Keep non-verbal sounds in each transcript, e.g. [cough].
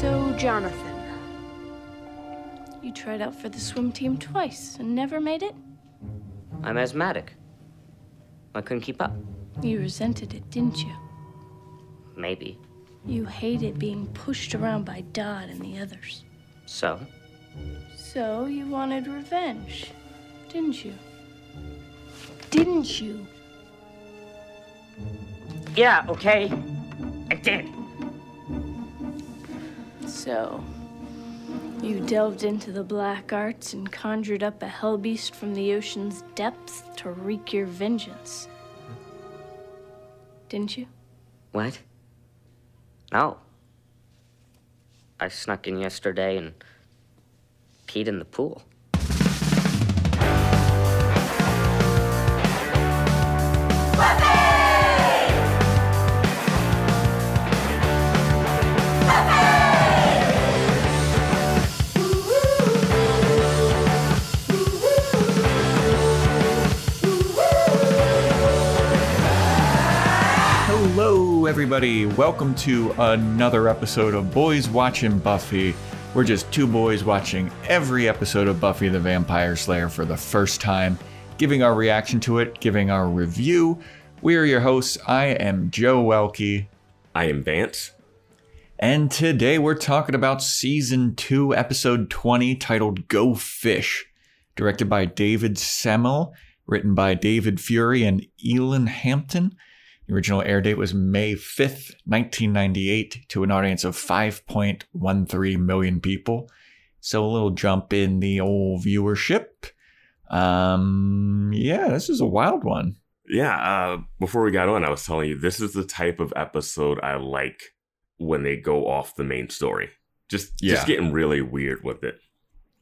So, Jonathan, You tried out for the swim team twice and never made it? I'm asthmatic. I couldn't keep up. You resented it, didn't you? Maybe. You hated being pushed around by Dodd and the others. So? So you wanted revenge, didn't you? Didn't you? Yeah, okay. I did. So, you delved into the black arts and conjured up a hell beast from the ocean's depths to wreak your vengeance. Didn't you? What? No. I snuck in yesterday and peed in the pool. Hello, everybody. Welcome to another episode of Boys Watching Buffy. We're just two boys watching every episode of Buffy the Vampire Slayer for the first time, giving our reaction to it, giving our review. We are your hosts. I am Joe Welke, I am Vance. and today we're talking about season 2, episode 20, titled Go Fish, directed by David Semel, written by David Fury and Elin Hampton. The original air date was May 5th, 1998, to an audience of 5.13 million people. So a little jump in the old viewership. Um, yeah, this is a wild one. Yeah, uh, before we got on, I was telling you this is the type of episode I like when they go off the main story. Just Yeah. just getting really weird with it.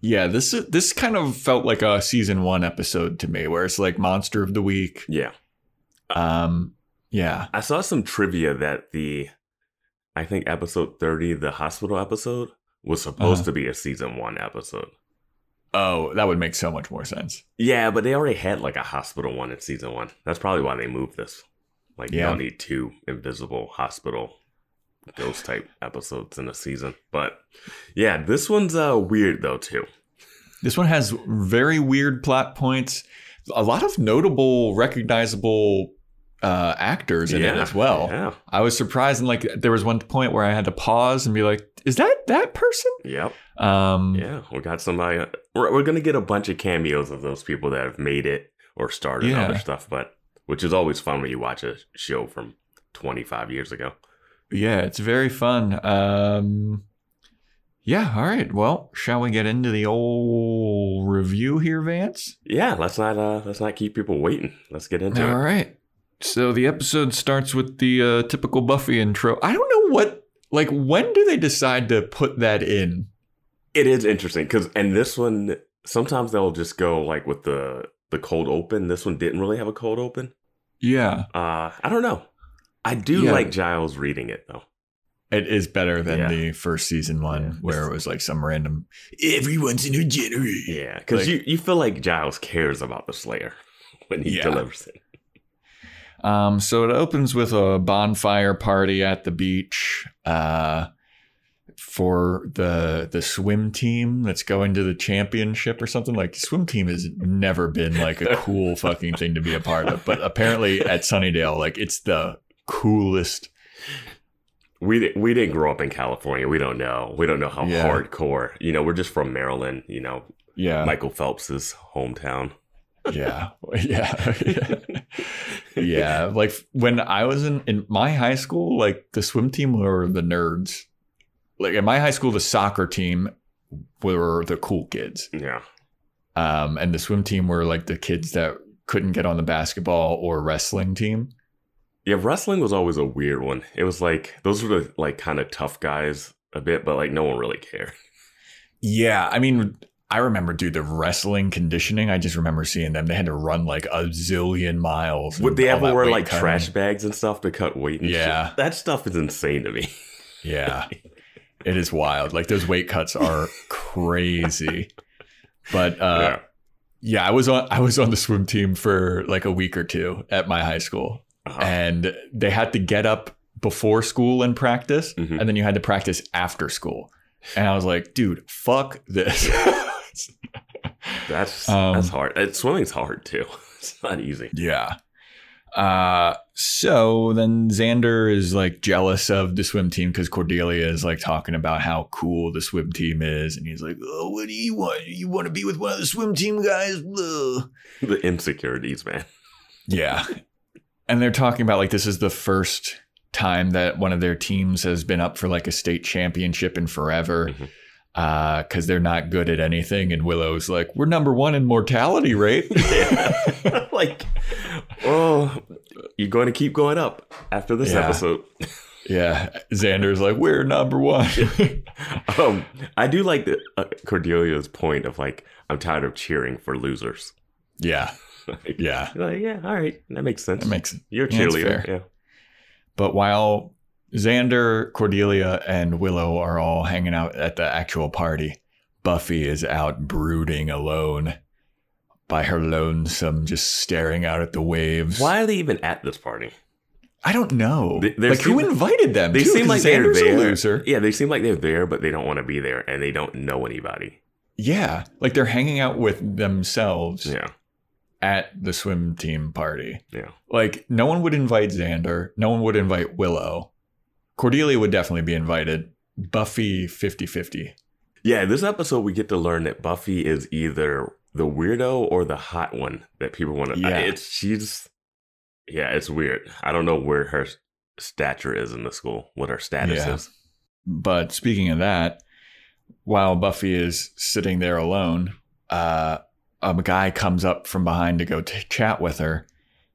Yeah, this this kind of felt like a season one episode to me, where it's like monster of the week. Yeah. Um, yeah, I saw some trivia that the I think episode 30, the hospital episode, was supposed Uh-huh. to be a season one episode. oh, that would make so much more sense. Yeah, but they already had like a hospital one in season one. That's probably why they moved this. Like you Yeah. don't need two invisible hospital ghost type episodes in a season. But yeah, this one's uh weird though too. This one has very weird plot points, a lot of notable, recognizable uh, actors in it as well. Yeah. I was surprised, and like there was one point where I had to pause and be like, "Is that that person?" Yep. Um, Yeah. We got somebody. We're, we're gonna get a bunch of cameos of those people that have made it or started Yeah. other stuff, but which is always fun when you watch a show from 25 years ago. yeah, it's very fun. Um, yeah, all right. Well, shall we get into the old review here, Vance? Yeah. Let's not uh let's not keep people waiting. Let's get into All it. right. So the episode starts with the uh, typical Buffy intro. I don't know what, like, when do they decide to put that in? It is interesting because and this one sometimes they'll just go like with the the cold open. This one didn't really have a cold open. Yeah, Uh, I don't know. I do Yeah. like Giles reading it though. it is better than Yeah. the first season one, Yeah. where it was like some random everyone's in a generation. Yeah, because Like- you you feel like Giles cares about the Slayer when he delivers it. Um, so it opens with a bonfire party at the beach uh, for the the swim team that's going to the championship or something. Like swim team has never been like a cool [laughs] fucking thing to be a part of, but apparently at Sunnydale, like it's the coolest. We we didn't grow up in California. We don't know. We don't know how Yeah. hardcore. You know, we're just from Maryland. You know, Yeah, Michael Phelps's hometown. Yeah, yeah, [laughs] yeah. Like when I was in in my high school, like the swim team were the nerds. Like in my high school, the soccer team were the cool kids. Yeah, um, and the swim team were like the kids that couldn't get on the basketball or wrestling team. yeah. Wrestling was always a weird one. It was like those were the like kind of tough guys a bit, but like no one really cared. Yeah, I mean, I remember, dude, the wrestling conditioning. I just remember seeing them. They had to run like a zillion miles. Would they ever wear like cutting. trash bags and stuff to cut weight? And Yeah. shit? that stuff is insane to me. [laughs] Yeah, it is wild. Like those weight cuts are crazy. But uh, yeah. yeah, I was on I was on the swim team for like a week or two at my high school. Uh-huh. and they had to get up before school and practice, Mhm. and then you had to practice after school. And I was like, dude, fuck this. [laughs] [laughs] That's Um, that's hard. Uh, swimming's hard too. [laughs] It's not easy. yeah. Uh, so then Xander is like jealous of the swim team because Cordelia is like talking about how cool the swim team is, and he's like, "Oh, what do you want? You want to be with one of the swim team guys?" Ugh. [laughs] The insecurities, man. Yeah. And they're talking about like this is the first time that one of their teams has been up for like a state championship in forever. Mhm. Uh, cause they're not good at anything. And Willow's like, we're number one in mortality rate. [laughs] Like, oh, you're going to keep going up after this Yeah. episode. yeah. Xander's like, we're number one. [laughs] Um, I do like the, uh, Cordelia's point of like, I'm tired of cheering for losers. yeah. [laughs] Like, Yeah. like, yeah, all right, that makes sense. That makes You're a cheerleader. Yeah. But while Xander, Cordelia, and Willow are all hanging out at the actual party, Buffy is out brooding alone by her lonesome, just staring out at the waves. Why are they even at this party? I don't know. They- like who invited them? They too, seem like they're Xander's a loser. Yeah, they seem like they're there, but they don't want to be there, and they don't know anybody. Yeah, like they're hanging out with themselves Yeah, at the swim team party. yeah. Like no one would invite Xander. No one would invite Willow. Cordelia would definitely be invited. Buffy 50-50. Yeah, this episode we get to learn that Buffy is either the weirdo or the hot one that people want to. Yeah. It's she's. Yeah, it's weird. I don't know where her stature is in the school. What her status Yeah. is. But speaking of that, while Buffy is sitting there alone, uh, a guy comes up from behind to go t- chat with her.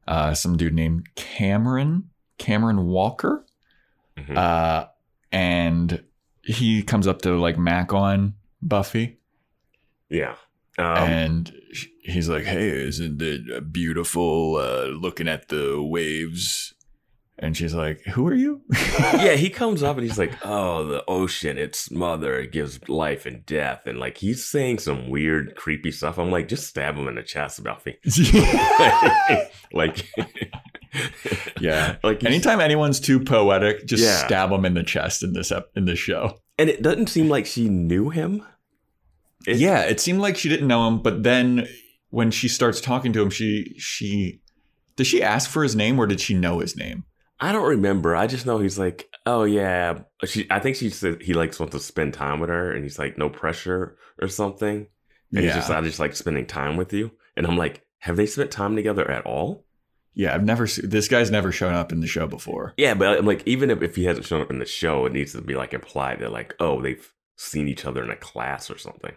Uh, some dude named Cameron, Cameron Walker. Mhm. Uh, and he comes up to like mac on Buffy. Yeah. Um, and he's like, "Hey, isn't it beautiful uh, looking at the waves?" And she's like, "Who are you?" [laughs] yeah, he comes up and he's like, "Oh, the ocean, its mother, it gives life and death," and like he's saying some weird, creepy stuff. I'm like, just stab him in the chest, Buffy. [laughs] [laughs] like, [laughs] yeah. like Anytime anyone's too poetic, just Yeah. stab them in the chest in this ep- in this show. and it doesn't seem like she knew him. It- yeah, it seemed like she didn't know him, but then when she starts talking to him, she she did she ask for his name or did she know his name? I don't remember. I just know he's like, oh yeah. She, I think she said he likes wants to spend time with her, and he's like, no pressure or something. And he's just, I just like spending time with you. And I'm like, have they spent time together at all? Yeah, I've never se- this guy's never shown up in the show before. Yeah, but I'm like, even if, if he hasn't shown up in the show, it needs to be like implied that like, oh, they've seen each other in a class or something.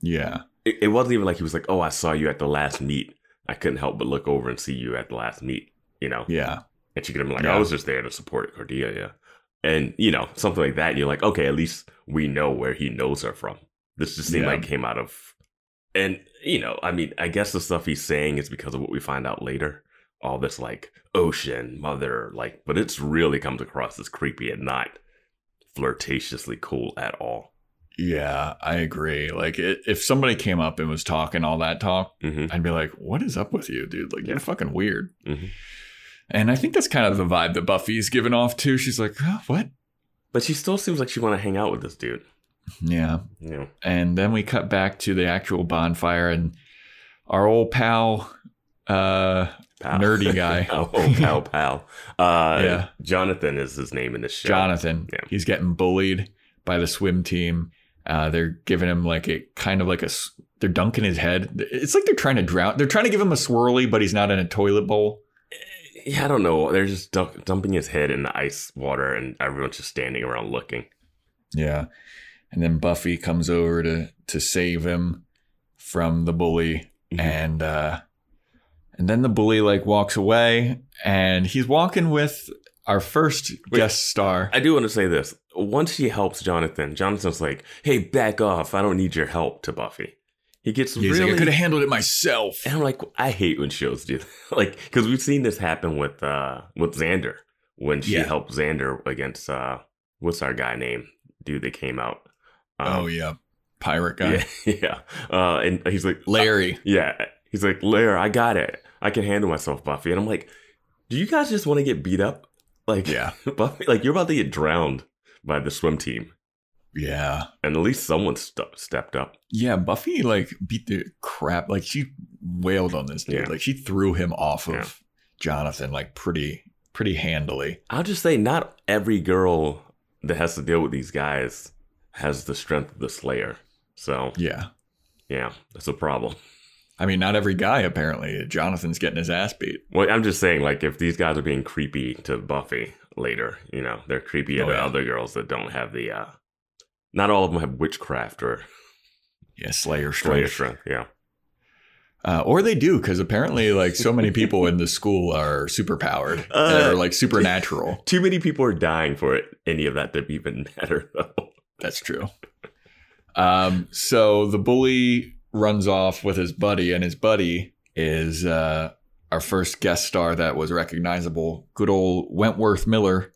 Yeah. It, it wasn't even like he was like, oh, I saw you at the last meet. I couldn't help but look over and see you at the last meet. You know, Yeah. and she could have been like, Yeah. I was just there to support Cordelia, and you know, something like that. And you're like, okay, at least we know where he knows her from. This just seemed Yeah. like came out of, and you know, I mean, I guess the stuff he's saying is because of what we find out later. All this like ocean, mother, like, but it's really comes across as creepy and not flirtatiously cool at all. Yeah, I agree. Like, it, if somebody came up and was talking all that talk, hmm I'd be like, "What is up with you, dude? Like, you're Yeah. fucking weird." Mhm. And I think that's kind of the vibe that Buffy's giving off too. She's like, huh, "What?" But she still seems like she want to hang out with this dude. Yeah. Know, And then we cut back to the actual bonfire, and our old pal, uh, pal. Nerdy [laughs] guy. oh, pal, pal. Uh, Yeah. Jonathan is his name in this show. Jonathan, Yeah. he's getting bullied by the swim team. Uh, they're giving him like a kind of like a, they're dunking his head. It's like they're trying to drown. They're trying to give him a swirly, but he's not in a toilet bowl. Yeah, I don't know. They're just dump- dumping his head in the ice water, and everyone's just standing around looking. Yeah. And then Buffy comes over to to save him from the bully Mhm. and uh and then the bully like walks away and he's walking with our first Wait. guest star. I do want to say this. Once she helps Jonathan, Jonathan's like, "Hey, back off! I don't need your help." To Buffy, he gets He's really. like, I could have handled it myself. and I'm like, I hate when shows do that. [laughs] like because we've seen this happen with uh with Xander when she Yeah. helped Xander against uh what's our guy name dude that came out. Um, oh yeah. Pirate guy. yeah, [laughs] yeah. Uh, and he's like, Larry. Yeah. He's like, Lair, I got it. I can handle myself, Buffy. And I'm like, do you guys just want to get beat up? Like, Yeah. [laughs] Buffy, like you're about to get drowned by the swim team, Yeah. and at least someone st- stepped up. Yeah, Buffy like beat the crap like she wailed on this dude. Yeah. Like she threw him off of Yeah. Jonathan like pretty pretty handily. I'll just say, not every girl that has to deal with these guys has the strength of the Slayer. So Yeah. yeah, that's a problem. [laughs] I mean, not every guy apparently. Jonathan's getting his ass beat. Well, I'm just saying, like, if these guys are being creepy to Buffy later, you know, they're creepy Oh, to yeah. other girls that don't have the. uh Not all of them have witchcraft or Yeah, Slayer Slayer strength. strength. Yeah. Uh, or they do because apparently, like so many people in the school are super powered [laughs] Uh, or like supernatural. [laughs] Too many people are dying for it, any of that to even [laughs] matter, though. That's true. Um, so the bully runs off with his buddy, and his buddy is uh, our first guest star that was recognizable. Good old Wentworth Miller.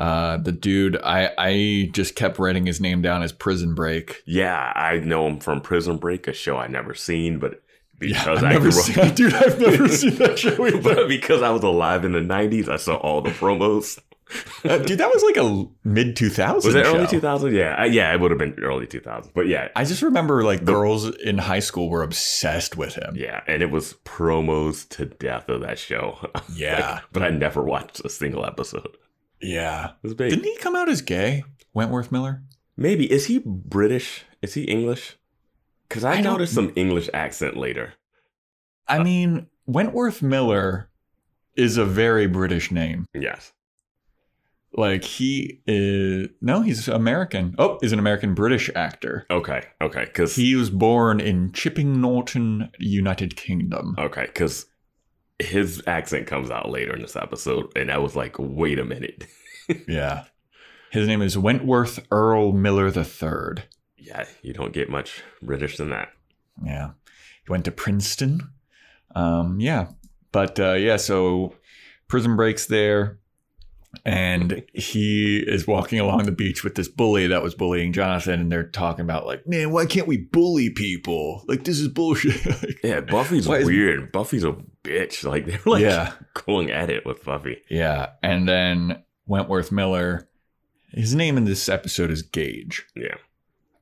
Uh, the dude, I I just kept writing his name down as Prison Break. Yeah, I know him from Prison Break, a show I never seen, but because I've I never grew up- seen, dude, I've never [laughs] seen that show either. but because I was alive in the '90s, I saw all the promos. [laughs] Uh, dude, that was like a mid two thousand. Was it early 2000s? Yeah, uh, yeah, it would have been early 2000s. But yeah, I just remember like girls in high school were obsessed with him. yeah, and it was promos to death of that show. [laughs] Yeah. Like, but I never watched a single episode. Yeah. It was big. Didn't he come out as gay? Wentworth Miller? Maybe is he British? Is he English? Because I, I noticed some English accent later. I mean, Wentworth Miller is a very British name. Yes. Like he is no, he's American. Oh, he's an American British actor. Okay. Okay. Because He was born in Chipping Norton, United Kingdom. okay, because his accent comes out later in this episode, and I was like, wait a minute. [laughs] Yeah. His name is Wentworth Earl Miller III. yeah, you don't get much British than that. Yeah. He went to Princeton. Um, yeah. But uh, yeah, so prison breaks there. And he is walking along the beach with this bully that was bullying Jonathan. And they're talking about, like, man, why can't we bully people? Like, this is bullshit. [laughs] Like, Yeah, Buffy's Why is- weird. Buffy's a bitch. [laughs] Like they're like Yeah. [laughs] going at it with Buffy. yeah. And then Wentworth Miller, his name in this episode is Gage. Yeah.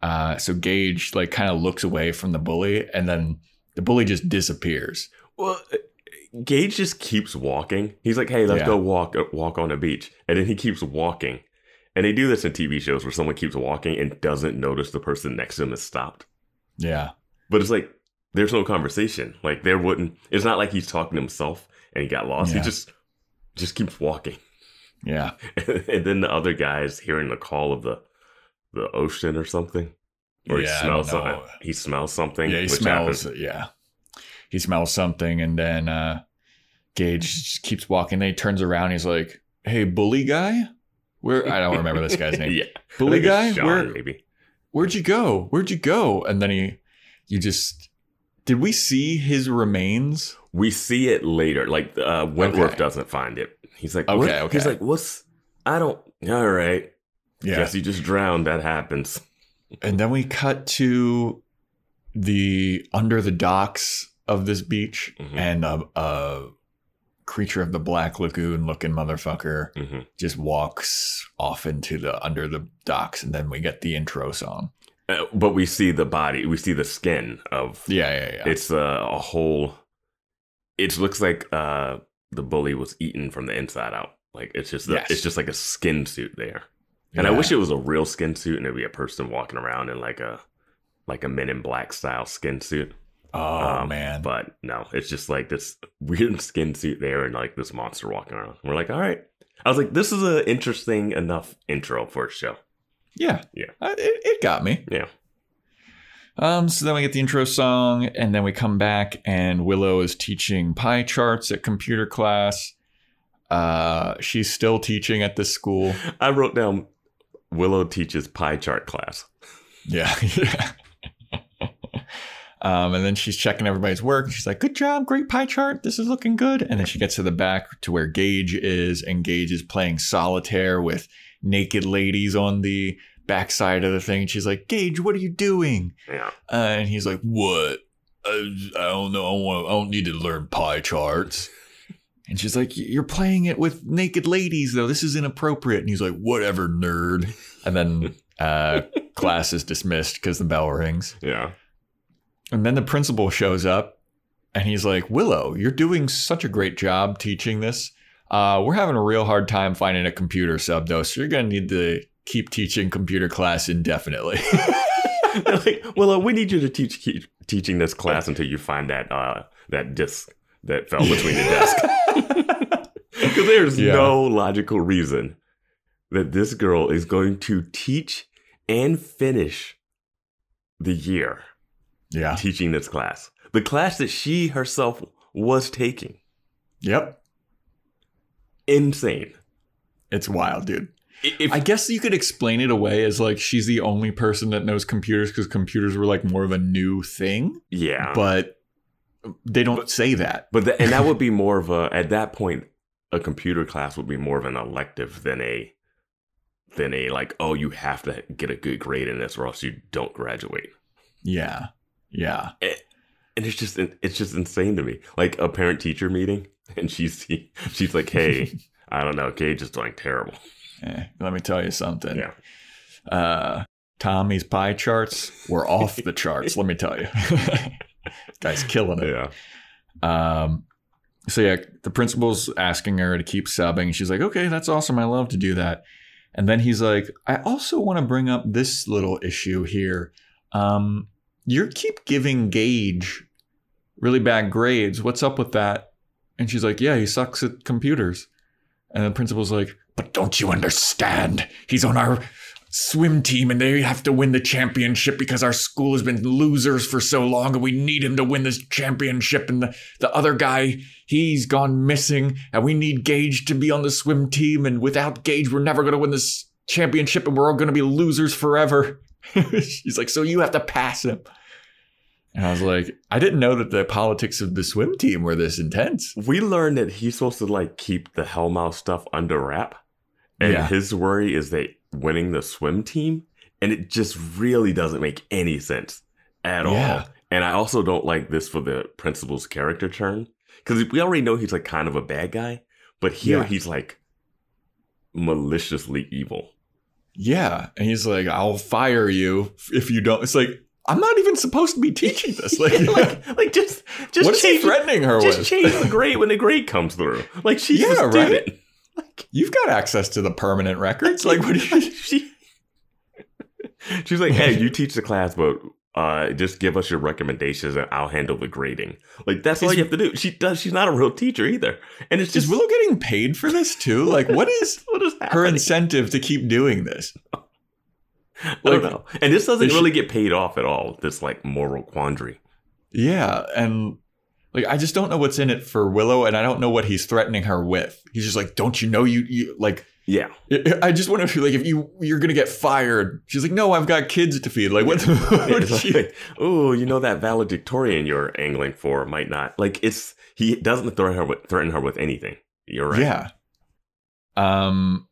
Uh, so Gage, like, kind of looks away from the bully. And then the bully just disappears. Well, Gage just keeps walking. He's like, "Hey, let's Yeah. go walk walk on the beach," and then he keeps walking. And they do this in TV shows where someone keeps walking and doesn't notice the person next to him has stopped. Yeah. But it's like there's no conversation. Like there wouldn't. It's not like he's talking to himself and he got lost. Yeah. He just just keeps walking. Yeah. [laughs] and then the other guy's hearing the call of the the ocean or something, or Yeah, he smells something. He smells something. Yeah, he which smells. happens. Yeah, he smells something, and then uh, Gage just keeps walking. Then he turns around. He's like, "Hey, bully guy, where? I don't remember this guy's name. [laughs] yeah, Bully guy, Sean, where? maybe. Where'd you go? Where'd you go?" And then he, you just, did we see his remains? We see it later. Like uh, Wentworth Okay. doesn't find it. He's like, Okay, what? okay. He's like, what's? I don't. All right. Yeah. Guess you just drowned. That happens. And then we cut to the under the docks of this beach, Mhm. and a, a creature of the Black Lagoon looking motherfucker hmm just walks off into the under the docks, and then we get the intro song. Uh, but we see the body. We see the skin of. Yeah, yeah, yeah. It's uh, a whole. It looks like uh, the bully was eaten from the inside out. Like it's just. A, Yes. It's just like a skin suit there. And I wish it was a real skin suit and it'd be a person walking around in like a like a Men in Black style skin suit. Oh Um, man, But no, it's just like this weird [laughs] skin suit there and like this monster walking around. We're like, all right. I was like, this is an interesting enough intro for a show. yeah, Yeah. Uh, it, it got me. Yeah. Um, so then we get the intro song, and then we come back, and Willow is teaching pie charts at computer class. Uh, she's still teaching at this school. I wrote down Willow teaches pie chart class. Yeah, [laughs] yeah. Um, and then she's checking everybody's work. She's like, "Good job, great pie chart. This is looking good." And then she gets to the back to where Gage is, and Gage is playing solitaire with naked ladies on the backside of the thing. And she's like, "Gage, what are you doing?" Yeah. Uh, and he's like, "What? I, I don't know. I, want, I don't need to learn pie charts." And she's like, You're playing it with naked ladies, though. This is inappropriate. And he's like, Whatever, nerd. And then uh, [laughs] class is dismissed because the bell rings. Yeah. And then the principal shows up and he's like, Willow, you're doing such a great job teaching this. Uh, we're having a real hard time finding a computer sub, though. So you're going to need to keep teaching computer class indefinitely. [laughs] Like, well, uh, we need you to teach keep teaching this class until you find that uh, that disc that fell between the desk. [laughs] [laughs] Because there's Yeah. no logical reason that this girl is going to teach and finish the year yeah. teaching this class. The class that she herself was taking. Yep. Insane. It's wild, dude. I- If, I guess you could explain it away as like she's the only person that knows computers because computers were like more of a new thing, yeah. but they don't say that. But the, and that would be more of a at that point a computer class would be more of an elective than a than a like oh you have to get a good grade in this or else you don't graduate. Yeah. Yeah. And it's just it's just insane to me. Like a parent teacher meeting [laughs] and she's she's like hey [laughs] I don't know Gage is doing terrible. Eh, let me tell you something. Yeah. Uh, Tommy's pie charts were off the charts. let me tell you, [laughs] guy's killing it. Yeah. Um, so yeah, the principal's asking her to keep subbing. She's like, "Okay, that's awesome. I love to do that." And then he's like, "I also want to bring up this little issue here. Um, you keep giving Gage really bad grades. What's up with that?" And she's like, "Yeah, he sucks at computers." And the principal's like, "But don't you understand? He's on our swim team and they have to win the championship because our school has been losers for so long and we need him to win this championship and the, the other guy he's gone missing and we need Gage to be on the swim team and without Gage we're never going to win this championship and we're all going to be losers forever. [laughs] She's like so you have to pass him. And I was like I didn't know that the politics of the swim team were this intense. We learned that he's supposed to like keep the Hellmouth stuff under wrap. And Yeah. his worry is that winning the swim team. And it just really doesn't make any sense at Yeah. all. And I also don't like this for the principal's character turn. Because we already know he's like kind of a bad guy. But here Yeah. he's like maliciously evil. Yeah, and he's like I'll fire you if you don't. It's like I'm not even supposed to be teaching this. [laughs] Like, like, like just just what is he threatening her just with? change the [laughs] grade when the grade comes through. Like she's Yeah, a right? student. You've got access to the permanent records. [laughs] Like, what do you? she she's like hey you teach the class but uh just give us your recommendations and i'll handle the grading. Like that's all you have to do. She does she's not a real teacher either. And it's Is just Willow getting paid for this too? Like, what is [laughs] what is her incentive to keep doing this? I don't know. And this doesn't is she- really get paid off at all this like moral quandary. Yeah, and like I just don't know what's in it for Willow, and I don't know what he's threatening her with. He's just like, "Don't you know you you like." yeah I just want to like if you you're gonna get fired. She's like, "No, I've got kids to feed." Like, what? [laughs] It's she- like, oh you know that valedictorian you're angling for might not like it's he doesn't threaten her with threaten her with anything you're right Yeah. Um.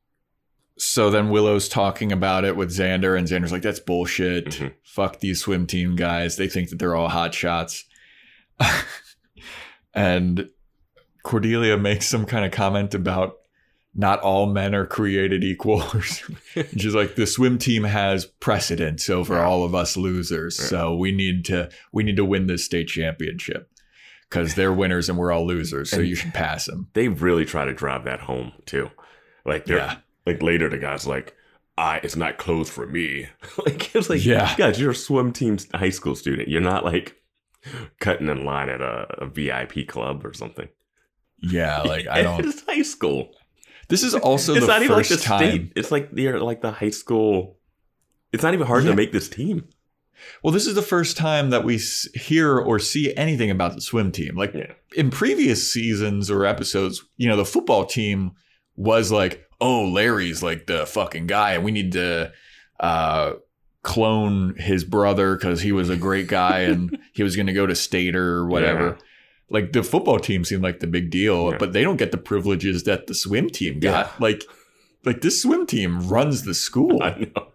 So then Willow's talking about it with Xander, and Xander's like, "That's bullshit. Mhm. Fuck these swim team guys. They think that they're all hot shots." [laughs] and Cordelia makes some kind of comment about not all men are created equal. or [laughs] something. And She's like, "The swim team has precedence over Yeah. all of us losers, Yeah. so we need to we need to win this state championship." Because they're winners and we're all losers, so And- you should pass them. they really try to drive that home too. Like Yeah. like later the guy's like, I it's not clothes for me. [laughs] like it's like Yeah. guys, you're a swim team high school student. You're not like cutting in line at a, a VIP club or something. Yeah, [laughs] like I don't. it's high school. This is also it's the not even like first the time. state. It's like they're like the high school. It's not even hard Yeah. to make this team. Well, this is the first time that we hear or see anything about the swim team. Like Yeah. in previous seasons or episodes, you know, the football team was like, "Oh, Larry's like the fucking guy, and we need to uh, clone his brother because he was a great guy [laughs] and he was going to go to state or whatever." Yeah. Like the football team seemed like the big deal, Yeah. but they don't get the privileges that the swim team got. Yeah. Like, like this swim team runs the school. [laughs] I know.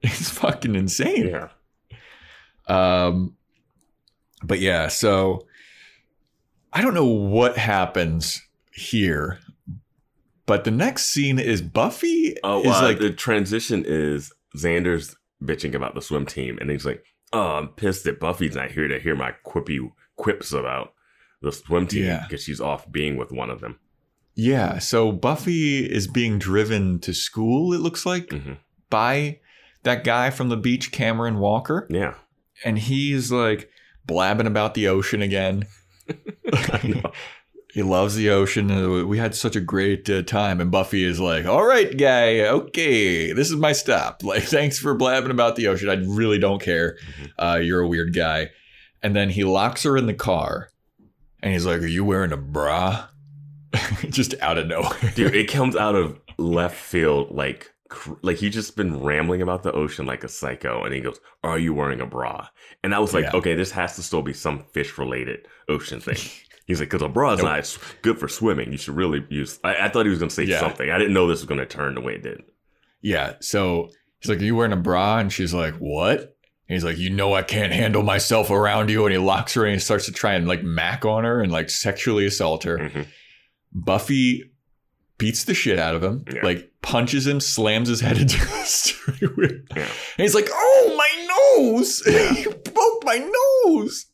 It's fucking insane. Yeah. Um, but yeah, so I don't know what happens here. But the next scene is Buffy Oh, is uh, like the transition is Xander's bitching about the swim team, and he's like, "Oh, I'm pissed that Buffy's not here to hear my quippy quips about the swim team Yeah. because she's off being with one of them." Yeah, so Buffy is being driven to school, it looks like, Mhm. by that guy from the beach, Cameron Walker. Yeah, And he's like blabbing about the ocean again. [laughs] He loves the ocean. Uh, We had such a great uh, time. And Buffy is like, all right, guy, okay, this is my stop. [laughs] Like, thanks for blabbing about the ocean. I really don't care. Uh, you're a weird guy. And then he locks her in the car and he's like, Are you wearing a bra? [laughs] Just out of nowhere. dude, it [laughs] comes out of left field, like cr- like he just been rambling about the ocean like a psycho, and he goes, "Are you wearing a bra?" And I was like, Yeah. "Okay, this has to still be some fish related ocean thing." He's like, "Because a bra is Nope. not good for swimming. You should really use." I, I thought he was going to say Yeah. something. I didn't know this was going to turn the way it did. Yeah. So he's like, Are you wearing a bra? And she's like, What? And he's like, You know, I can't handle myself around you. And he locks her and he starts to try and like mac on her and like sexually assault her. Mhm. Buffy beats the shit out of him, Yeah. like punches him, slams his head [laughs] into the steering wheel. Yeah. And he's like, Oh, my nose. [laughs] you broke my nose.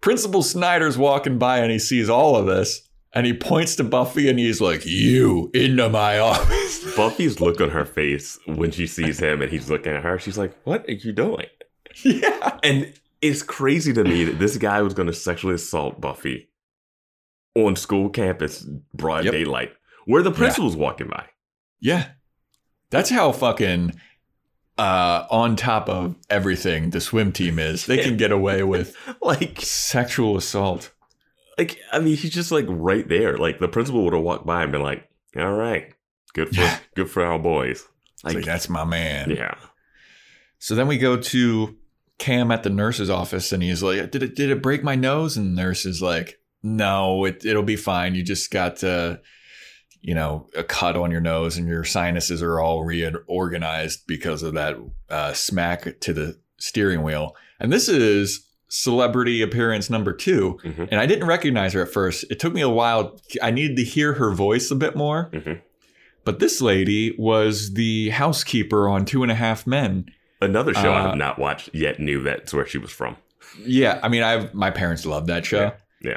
Principal Snyder's walking by and he sees all of this. And he points to Buffy and he's like, You into my office. [laughs] Buffy's look on her face when she sees him and he's looking at her. She's like, "What are you doing?" yeah. And it's crazy to me that this guy was going to sexually assault Buffy on school campus, broad Yep. daylight, where the principal's walking by. Yeah. That's how fucking uh on top of everything the swim team is. They can get away with [laughs] Like, sexual assault. like I mean, he's just like right there. Like the principal would have walked by and been like, "All right, good for Yeah. good for our boys." Like, like that's my man. yeah, So then we go to Cam at the nurse's office and he's like, Did it did it break my nose? And the nurse is like, No, it it'll be fine. You just got uh you know, a cut on your nose and your sinuses are all reorganized because of that uh, smack to the steering wheel. And this is celebrity appearance number 2 Mhm. And I didn't recognize her at first. It took me a while. I needed to hear her voice a bit more. Mhm. But this lady was the housekeeper on Two and a Half Men. another show I Uh, have not watched yet. Knew that's where she was from. Yeah, I mean, I've my parents loved that show, Yeah,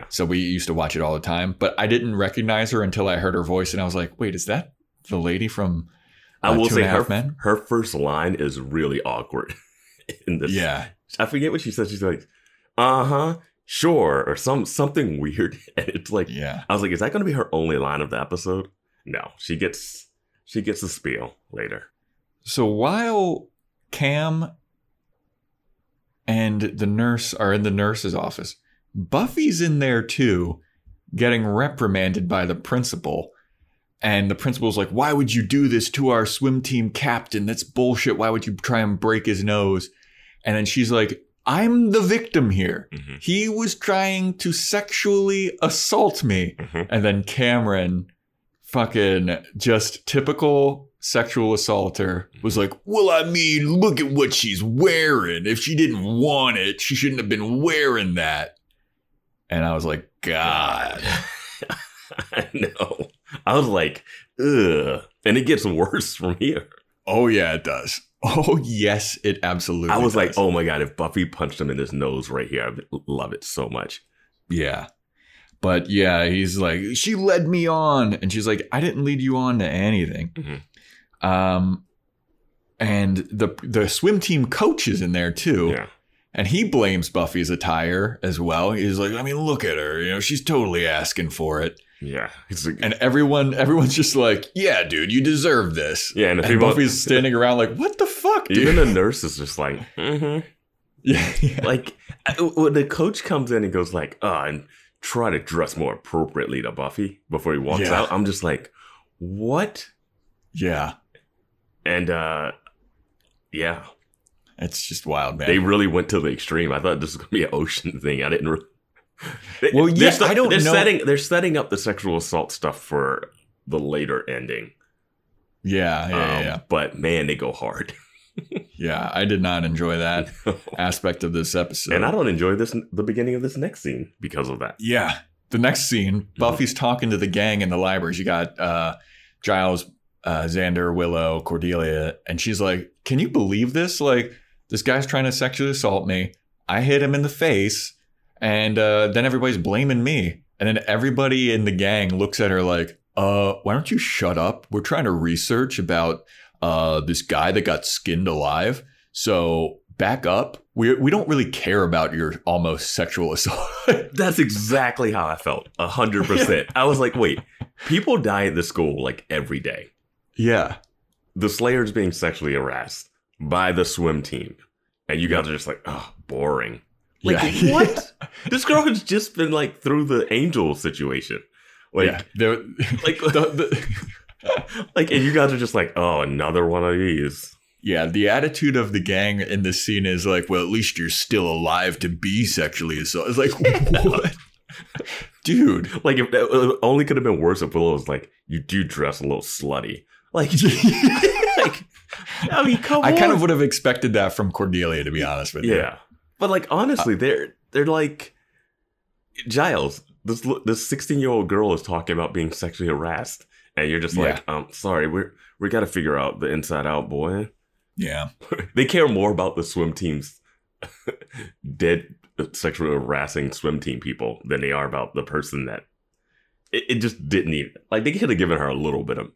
so we used to watch it all the time. But I didn't recognize her until I heard her voice, and I was like, "Wait, is that the lady from?" I uh, will Two say her Half Men? her first line is really awkward. [laughs] In this, Yeah, I forget what she said. She's like, "Uh huh, sure," or some something weird. [laughs] And it's like, yeah, I was like, "Is that going to be her only line of the episode?" No, she gets she gets a spiel later. So while Cam and the nurse are in the nurse's office, Buffy's in there too, getting reprimanded by the principal. And the principal's like, Why would you do this to our swim team captain? That's bullshit. Why would you try and break his nose? And then she's like, I'm the victim here. Mhm. He was trying to sexually assault me. Mhm. And then Cameron, fucking just typical sexual assaulter, was like, Well, I mean, look at what she's wearing. If she didn't want it, she shouldn't have been wearing that. And I was like, God. [laughs] I know. I was like, ugh. And it gets worse [laughs] from here. Oh, yeah, it does. [laughs] Oh, yes, it absolutely I was like, oh my God, if Buffy punched him in his nose right here, I would love it so much. Yeah. But yeah, he's like, she led me on. And she's like, I didn't lead you on to anything. Mhm. Um, and the the swim team coach is in there too. Yeah. And he blames Buffy's attire as well. He's like, I mean, look at her. You know, she's totally asking for it. Yeah. Like, And everyone, everyone's just like, yeah, dude, you deserve this. yeah. And, if And people- Buffy's standing around like, what the fuck, dude? even the [laughs] nurse is just like, mm-hmm. yeah, yeah. like when the coach comes in and goes like, uh, and try to dress more appropriately to Buffy before he walks Yeah. out. I'm just like, what? yeah. And uh, yeah, It's just wild, man. they really went to the extreme. I thought this was gonna be an ocean [laughs] thing. I didn't. They- Well, yeah, I don't they're know- Setting, they're setting up the sexual assault stuff for the later ending. yeah, yeah, yeah, Um, yeah. But man, they go hard. [laughs] Yeah, I did not enjoy that [laughs] aspect of this episode. and I don't enjoy this the beginning of this next scene because of that. Yeah. the next scene, Buffy's talking to the gang in the libraries. You got uh, Giles, uh, Xander, Willow, Cordelia, and she's like, "Can you believe this? Like, this guy's trying to sexually assault me. I hit him in the face, and uh, then everybody's blaming me. And then everybody in the gang looks at her like, uh, why don't you shut up? We're trying to research about uh, this guy that got skinned alive. So back up. We, we don't really care about your almost sexual [laughs] assault. That's exactly how I felt. A hundred percent. I was like, wait, people die at the school like every day. yeah. The Slayer's being sexually harassed by the swim team. And you guys are just like, oh, boring. Like, yeah. what? [laughs] this girl has just been like through the angel situation. Like, yeah. They're- [laughs] like, the, the, [laughs] like, and you guys are just like, oh, another one of these. yeah, the attitude of the gang in this scene is like, well, at least you're still alive to be sexually assaulted. It's like, what? Dude. Like, if it only could have been worse if Willow was like, you do dress a little slutty. Like, like I mean, come I on. kind of would have expected that from Cordelia, to be honest with you. Yeah, but like honestly, they're they're like Giles. This this sixteen year old girl is talking about being sexually harassed, and you're just like, um, sorry, we're we got to figure out the inside out, boy. Yeah. [laughs] they care more about the swim team's [laughs] dead sexually harassing swim team people than they are about the person that it, it just didn't even like they could have given her a little bit of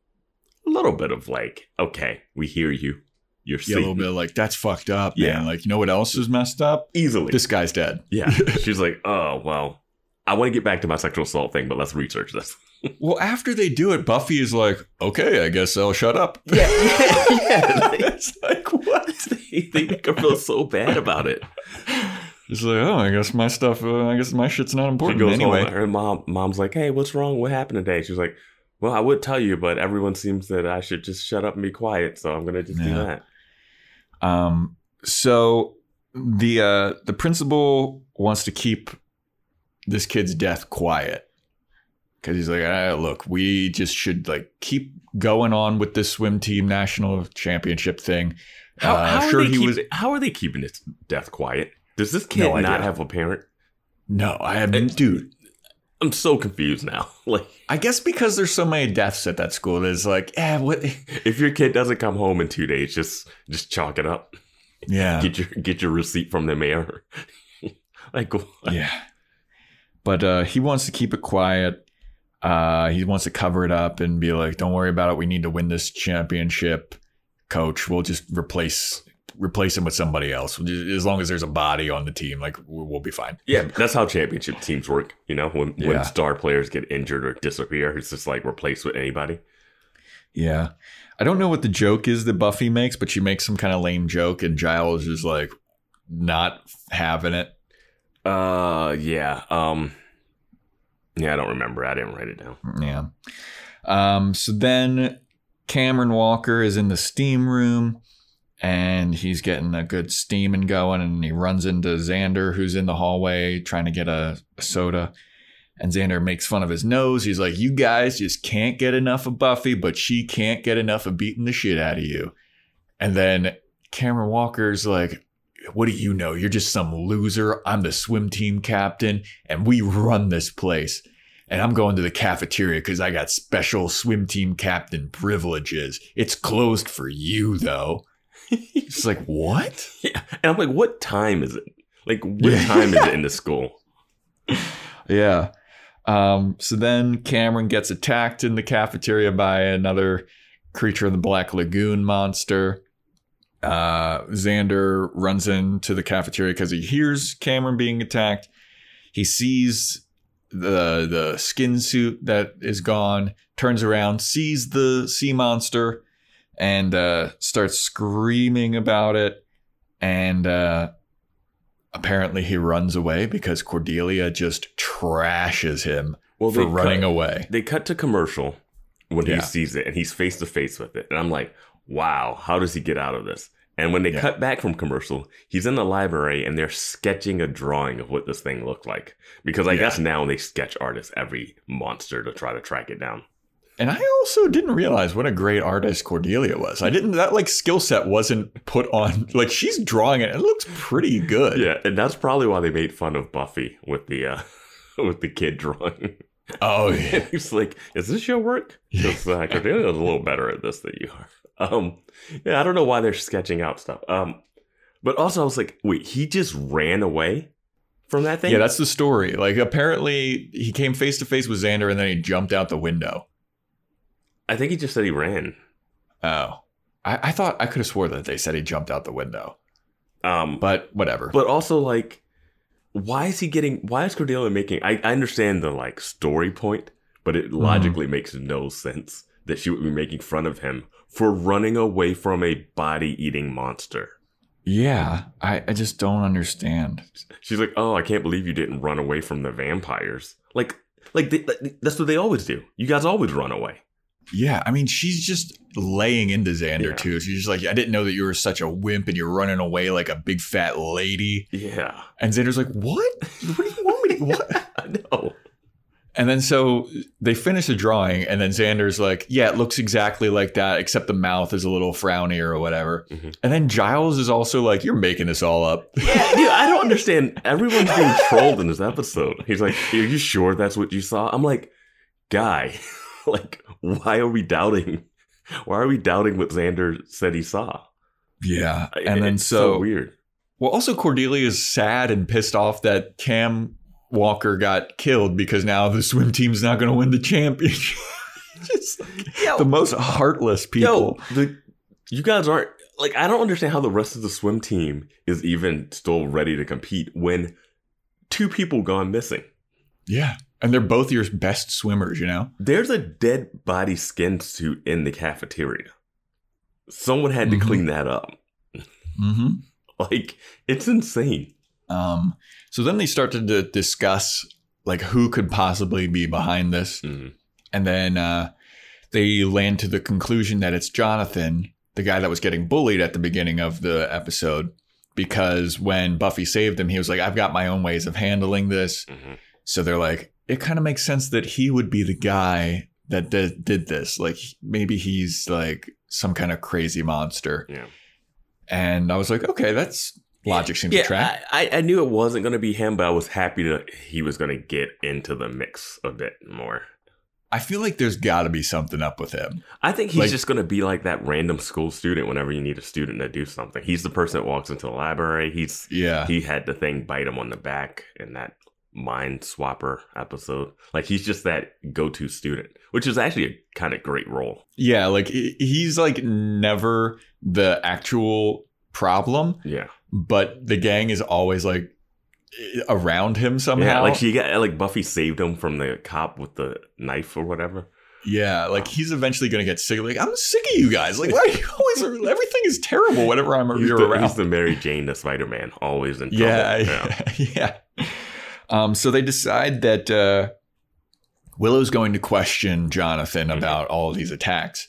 a little bit of like okay we hear you you're Yeah, a little bit like, that's fucked up, Yeah. man. Like, you know what else is messed up? easily This guy's dead. yeah [laughs] she's like oh well i want to get back to my sexual assault thing but let's research this [laughs] Well, after they do it, Buffy is like, okay, I guess I'll shut up. [laughs] yeah yeah, yeah. it's like, what? they, they make her feel so bad about it She's like, oh, I guess my stuff, uh, I guess my shit's not she important goes anyway. home her mom mom's like hey what's wrong what happened today she's like well i would tell you but everyone seems that i should just shut up and be quiet so i'm gonna just do that Um, so the uh, the principal wants to keep this kid's death quiet because he's like, ah, look, we just should like keep going on with this swim team national championship thing. How, Uh, sure are they he keep, was- how are they keeping his death quiet? Does this kid No not have a parent? No, I have, And- dude. I'm so confused now. [laughs] Like, I guess because there's so many deaths at that school, it's like, eh, what? [laughs] if your kid doesn't come home in two days, just just chalk it up. Yeah, Get your get your receipt from the mayor. [laughs] like, what? yeah. But uh, he wants to keep it quiet. Uh, he wants to cover it up and be like, "Don't worry about it. We need to win this championship, coach. We'll just replace replace him with somebody else. As long as there's a body on the team, like we'll be fine." yeah, that's how championship teams work. You know, when Yeah. when star players get injured or disappear, it's just like replaced with anybody. Yeah, I don't know what the joke is that Buffy makes, but she makes some kind of lame joke, and Giles is like not having it. Uh, yeah. Um, yeah, I don't remember. I didn't write it down. Yeah. Um, so then Cameron Walker is in the steam room and he's getting a good steaming going and he runs into Xander who's in the hallway trying to get a, a soda. And Xander makes fun of his nose. He's like, You guys just can't get enough of Buffy, but she can't get enough of beating the shit out of you. And then Cameron Walker's like, What do you know? You're just some loser. I'm the swim team captain, and we run this place and I'm going to the cafeteria because I got special swim team captain privileges. It's closed for you, though. It's like, what? [laughs] Yeah, and I'm like, what time is it? Like, what Yeah. time is it in the [laughs] school? Yeah. Um, so then Cameron gets attacked in the cafeteria by another creature of the Black Lagoon monster. Uh, Xander runs into the cafeteria because he hears Cameron being attacked. He sees the the skin suit that is gone, turns around, sees the sea monster, and uh, starts screaming about it. And uh, apparently, he runs away because Cordelia just trashes him Well, for running cut, away. They cut to commercial when Yeah. he sees it, and he's face to face with it, and I'm like, wow, how does he get out of this? And when they Yeah. cut back from commercial, he's in the library and they're sketching a drawing of what this thing looked like. Because I Yeah. guess now they sketch artists every monster to try to track it down. And I also didn't realize what a great artist Cordelia was. I didn't that like skill set wasn't put on like she's drawing it. It looks pretty good. Yeah, and that's probably why they made fun of Buffy with the uh [laughs] with the kid drawing. Oh [laughs] yeah. He's like, "Is this your work?" Because uh, Cordelia's a little better at this than you are. Um, yeah, I don't know why they're sketching out stuff. Um, but also I was like, wait, he just ran away from that thing? Yeah, that's the story. Like apparently he came face to face with Xander and then he jumped out the window. I think he just said he ran. Oh. I, I thought I could have swore that they said he jumped out the window. Um, But whatever. but also like, why is he getting? Why is Cordelia making? I, I understand the like story point, but it logically makes no sense that she would be making fun of him for running away from a body-eating monster. yeah. I, I just don't understand. She's like, "Oh, I can't believe you didn't run away from the vampires." Like, like, they, like that's what they always do. You guys always run away. Yeah, I mean, she's just laying into Xander Yeah. too. She's just like, I didn't know that you were such a wimp and you're running away like a big fat lady. Yeah, And Xander's like, What? What do you want me to what? [laughs] I know. And then so they finish the drawing, and then Xander's like, Yeah, it looks exactly like that, except the mouth is a little frownier or whatever. Mhm. And then Giles is also like, You're making this all up. Yeah, dude, I don't understand. Everyone's being trolled in this episode. He's like, "Are you sure that's what you saw?" I'm like, "Guy, [laughs] like, why are we doubting? Why are we doubting what Xander said he saw?" Yeah. And then It's so, weird. well, also Cordelia is sad and pissed off that Cam Walker got killed because now the swim team's not going to win the championship. [laughs] Just like the most heartless people. Yo, the you guys aren't like I don't understand how the rest of the swim team is even still ready to compete when two people gone missing. Yeah. And they're both your best swimmers, you know? There's a dead body skin suit in the cafeteria. Someone had to Mhm. clean that up. Mm-hmm. [laughs] Like it's insane. Um, so then they start to discuss like who could possibly be behind this. Mhm. And then uh, they land to the conclusion that it's Jonathan, the guy that was getting bullied at the beginning of the episode, because when Buffy saved him, he was like, I've got my own ways of handling this. Mhm. So they're like, it kind of makes sense that he would be the guy that did, did this. Like maybe he's like some kind of crazy monster. Yeah. And I was like, okay, that's logic seems to Yeah, track. I, I knew it wasn't going to be him, but I was happy that he was going to get into the mix a bit more. I feel like there's got to be something up with him. I think he's Like- just going to be like that random school student whenever you need a student to do something. He's the person that walks into the library. He's Yeah. he had the thing bite him on the back and that mind swapper episode. Like he's just that go-to student, which is actually a kind of great role. Yeah, like he's like never the actual problem, Yeah. but the gang is always like around him somehow. Yeah, like she got like Buffy saved him from the cop with the knife or whatever. Yeah, like he's eventually gonna get sick. Like I'm sick of you guys. Like why are you [laughs] always? Everything is terrible whenever I'm He's you're the, around. he's the Mary Jane to Spider-Man, always in trouble. yeah, [laughs] yeah, yeah. Um, so they decide that uh, Willow's going to question Jonathan Mhm. about all these attacks,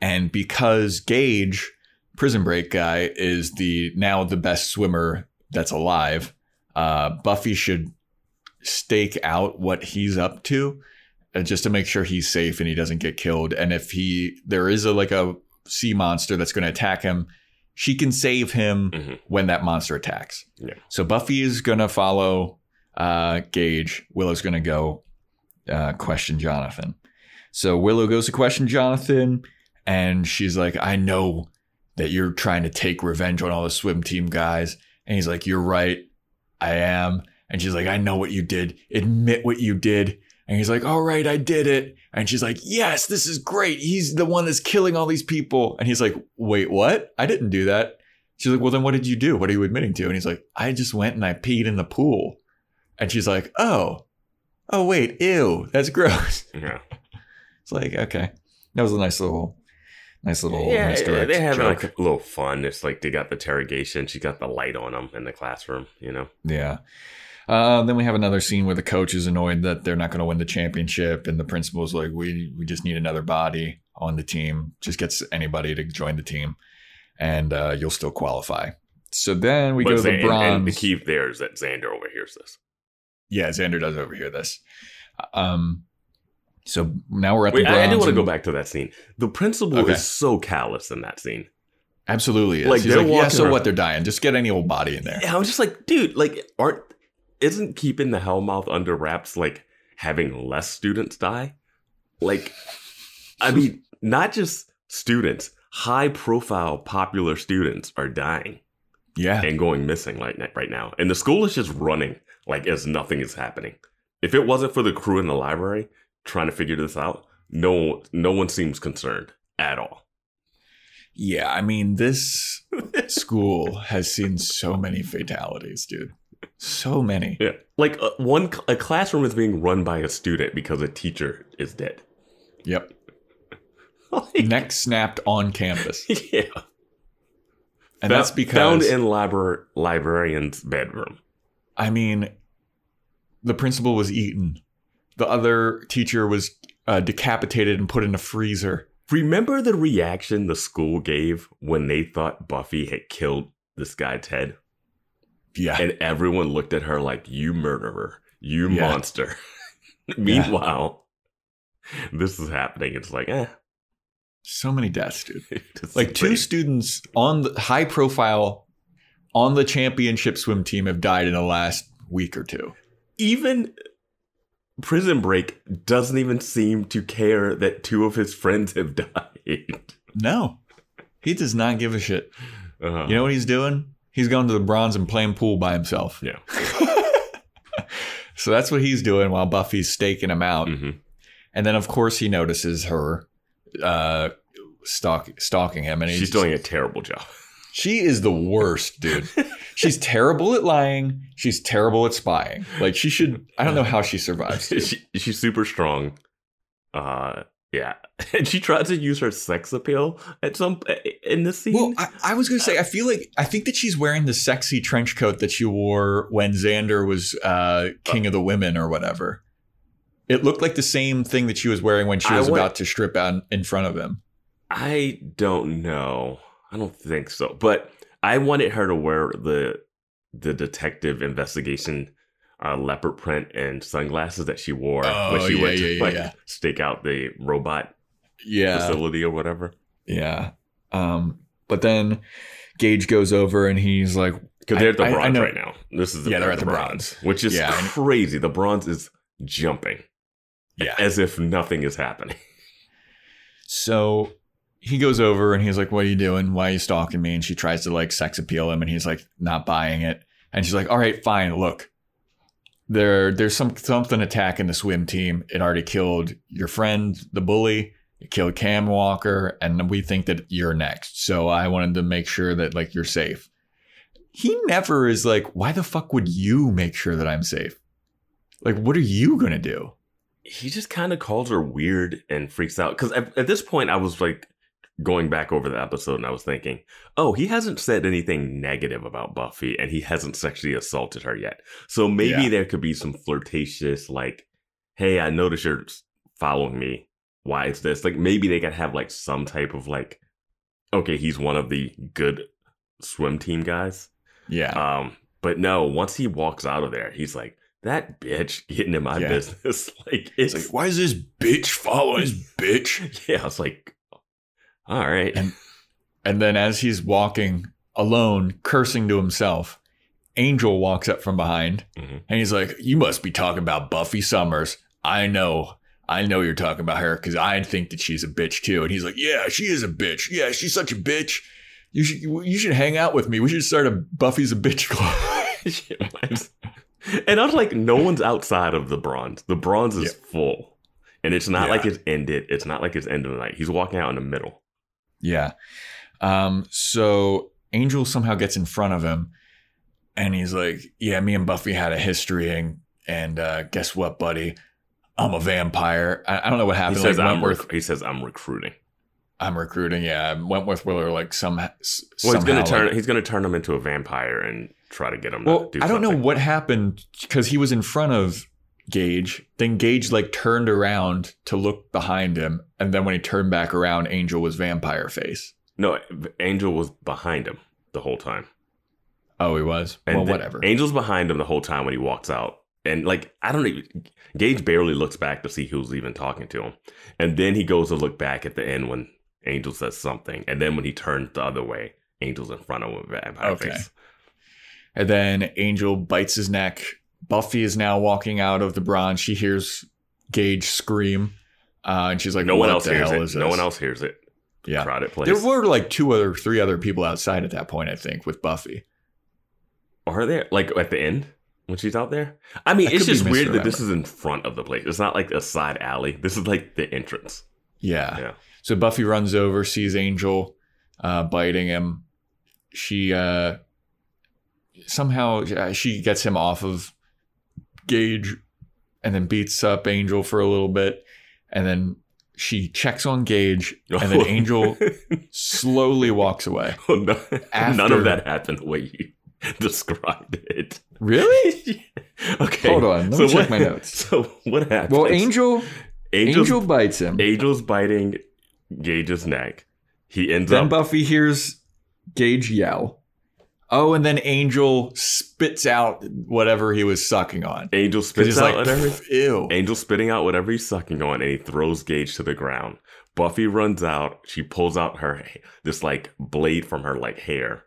and because Gage, Prison Break guy, is the now the best swimmer that's alive, uh, Buffy should stake out what he's up to, uh, just to make sure he's safe and he doesn't get killed. And if he there is a like a sea monster that's going to attack him, she can save him Mhm. when that monster attacks. Yeah. So Buffy is gonna follow uh, Gage. Willow's gonna go uh, question Jonathan. So Willow goes to question Jonathan, and she's like, "I know that you're trying to take revenge on all the swim team guys." And he's like, "You're right, I am." And she's like, "I know what you did. Admit what you did." And he's like, "All right, I did it." And she's like, "Yes, this is great. He's the one that's killing all these people." And he's like, "Wait, what? I didn't do that." She's like, Well, then what did you do? What are you admitting to? And he's like, I just went and I peed in the pool. And she's like, Oh, oh, wait, ew, that's gross. [laughs] Yeah. It's like, okay. That was a nice little, nice little Yeah, misdirect they're having like a little fun. It's like they got the interrogation. She got the light on them in the classroom. You know. Yeah. Uh, then we have another scene where the coach is annoyed that they're not going to win the championship, and the principal's like, "We we just need another body on the team. Just gets anybody to join the team, and uh, you'll still qualify." So then we But go to the bronze. And, the key there is that Xander overhears this. Yeah, Xander does overhear this. Um, so now we're at Wait, the I. I do want to go back to that scene. The principal Okay. is so callous in that scene. Absolutely, is. Like, He's they're like, yeah. So around- what? They're dying. Just get any old body in there. Yeah, I was just like, dude, like, aren't isn't keeping the Hellmouth under wraps like having less students die? Like, I [laughs] mean, not just students, high profile, popular students are dying Yeah. and going missing n- right now. And the school is just running like as nothing is happening. If it wasn't for the crew in the library trying to figure this out, no, no one seems concerned at all. Yeah. I mean, this [laughs] school has seen so many fatalities, dude. So many. Yeah, like uh, one a classroom is being run by a student because a teacher is dead. Yep. [laughs] Like, Neck snapped on campus. [laughs] yeah, And that's because found in libra- librarian's bedroom. I mean, the principal was eaten. The other teacher was uh, decapitated and put in a freezer. Remember the reaction the school gave when they thought Buffy had killed this guy Ted, Yeah. and everyone looked at her like, "You murderer, you Yeah. monster." [laughs] Meanwhile, this is happening. It's like, eh, so many deaths, dude. [laughs] Like two students on the high profile on the championship swim team have died in the last week or two. even Prison Break doesn't even seem to care that two of his friends have [laughs] died. No. He does not give a shit. Uh, You know what he's doing? He's going to the bronze and playing pool by himself. Yeah. [laughs] So that's what he's doing while Buffy's staking him out. hmm And then, of course, he notices her uh, stalk, stalking him. And he's She's doing a terrible job. She is the worst, dude. She's [laughs] terrible at lying. She's terrible at spying. Like she should. I don't know how she survives. she, she's super strong. Uh, yeah, [laughs] and she tries to use her sex appeal at some in this scene. Well, I, I was gonna say, I feel like I think that she's wearing the sexy trench coat that she wore when Xander was uh, king of the women or whatever. It looked like the same thing that she was wearing when she was went- about to strip out in front of him. I don't know. I don't think so. But I wanted her to wear the the detective investigation uh, leopard print and sunglasses that she wore Oh, when she yeah, went to yeah, like yeah. stake out the robot Yeah, facility or whatever. yeah. Um, but then Gage goes over and he's like, Because they're at the I- I bronze know- right now. This is Yeah, they're at the bronze. which is crazy. The bronze is jumping "Yeah." as if nothing is happening. So he goes over and he's like, What are you doing? Why are you stalking me? And she tries to like sex appeal him and he's like not buying it. And she's like, All right, fine, look. There there's some something attacking the swim team. It already killed your friend, the bully, it killed Cam Walker, and we think that you're next. So I wanted to make sure that like you're safe. He never is like, why the fuck would you make sure that I'm safe? Like, what are you gonna do? he just kind of calls her weird and freaks out because at, at this point i was like going back over the episode and i was thinking oh he hasn't said anything negative about buffy and he hasn't sexually assaulted her yet so maybe Yeah. there could be some flirtatious like hey i notice you're following me why is this like maybe they could have like some type of like okay he's one of the good swim team guys Yeah. um but no once he walks out of there he's like that bitch getting in my Yeah. business [laughs] like it's, It's like, why is this bitch following this [laughs] bitch? yeah, I was like, all right. And- And then as he's walking alone, cursing to himself, Angel walks up from behind Mhm. and he's like, You must be talking about Buffy Summers. I know. I know you're talking about her because I think that she's a bitch too. And he's like, Yeah, she is a bitch. Yeah, she's such a bitch. You should you should hang out with me. We should start a Buffy's a bitch club. [laughs] and I was like, no one's outside of the bronze. The bronze is full. And it's not Yeah. like it's ended. It's not like it's end of the night. He's walking out in the middle. Yeah. Um, so Angel somehow gets in front of him and he's like, Yeah, me and Buffy had a history and and uh, guess what, buddy? I'm a vampire. I, I don't know what happened. He says, like I'm rec- he says, I'm recruiting. I'm recruiting. Yeah, Wentworth Miller like some. Well, he's gonna turn. like- he's gonna turn him into a vampire and try to get him. well, to do I don't know what happened because he was in front of Gage. Then Gage like turned around to look behind him, and then when he turned back around, Angel was vampire face. No, Angel was behind him the whole time. Oh, he was. And well, whatever. Angel's behind him the whole time when he walks out. And like, I don't even, Gage barely looks back to see who's even talking to him. And then he goes to look back at the end when Angel says something. And then when he turns the other way, Angel's in front of him vampire Okay. face. And then Angel bites his neck Buffy is now walking out of the bronze. She hears Gage scream, uh, and she's like, no one else hears it. No one else hears it. Yeah. Crowded place. There were like two other, three other people outside at that point. I think with Buffy. Are there like at the end when she's out there? I mean, I it's just weird that this is in front of the place. It's not like a side alley. This is like the entrance. Yeah. Yeah. So Buffy runs over, sees Angel uh, biting him. She uh, somehow uh, she gets him off of Gage, and then beats up Angel for a little bit, and then she checks on Gage, and then oh. Angel [laughs] slowly walks away. [laughs] Oh, no, none of that happened the way you [laughs] described it. Really? okay. Hold on, let me check my notes. So what happens? Well, Angel Angel's, Angel bites him. Angel's biting Gage's neck. He ends Then up. Then Buffy hears Gage yell. Oh, and then Angel spits out whatever he was sucking on. Angel spits out like, whatever. Ew. Angel spitting out whatever he's sucking on, and he throws Gage to the ground. Buffy runs out. She pulls out her this like blade from her like hair,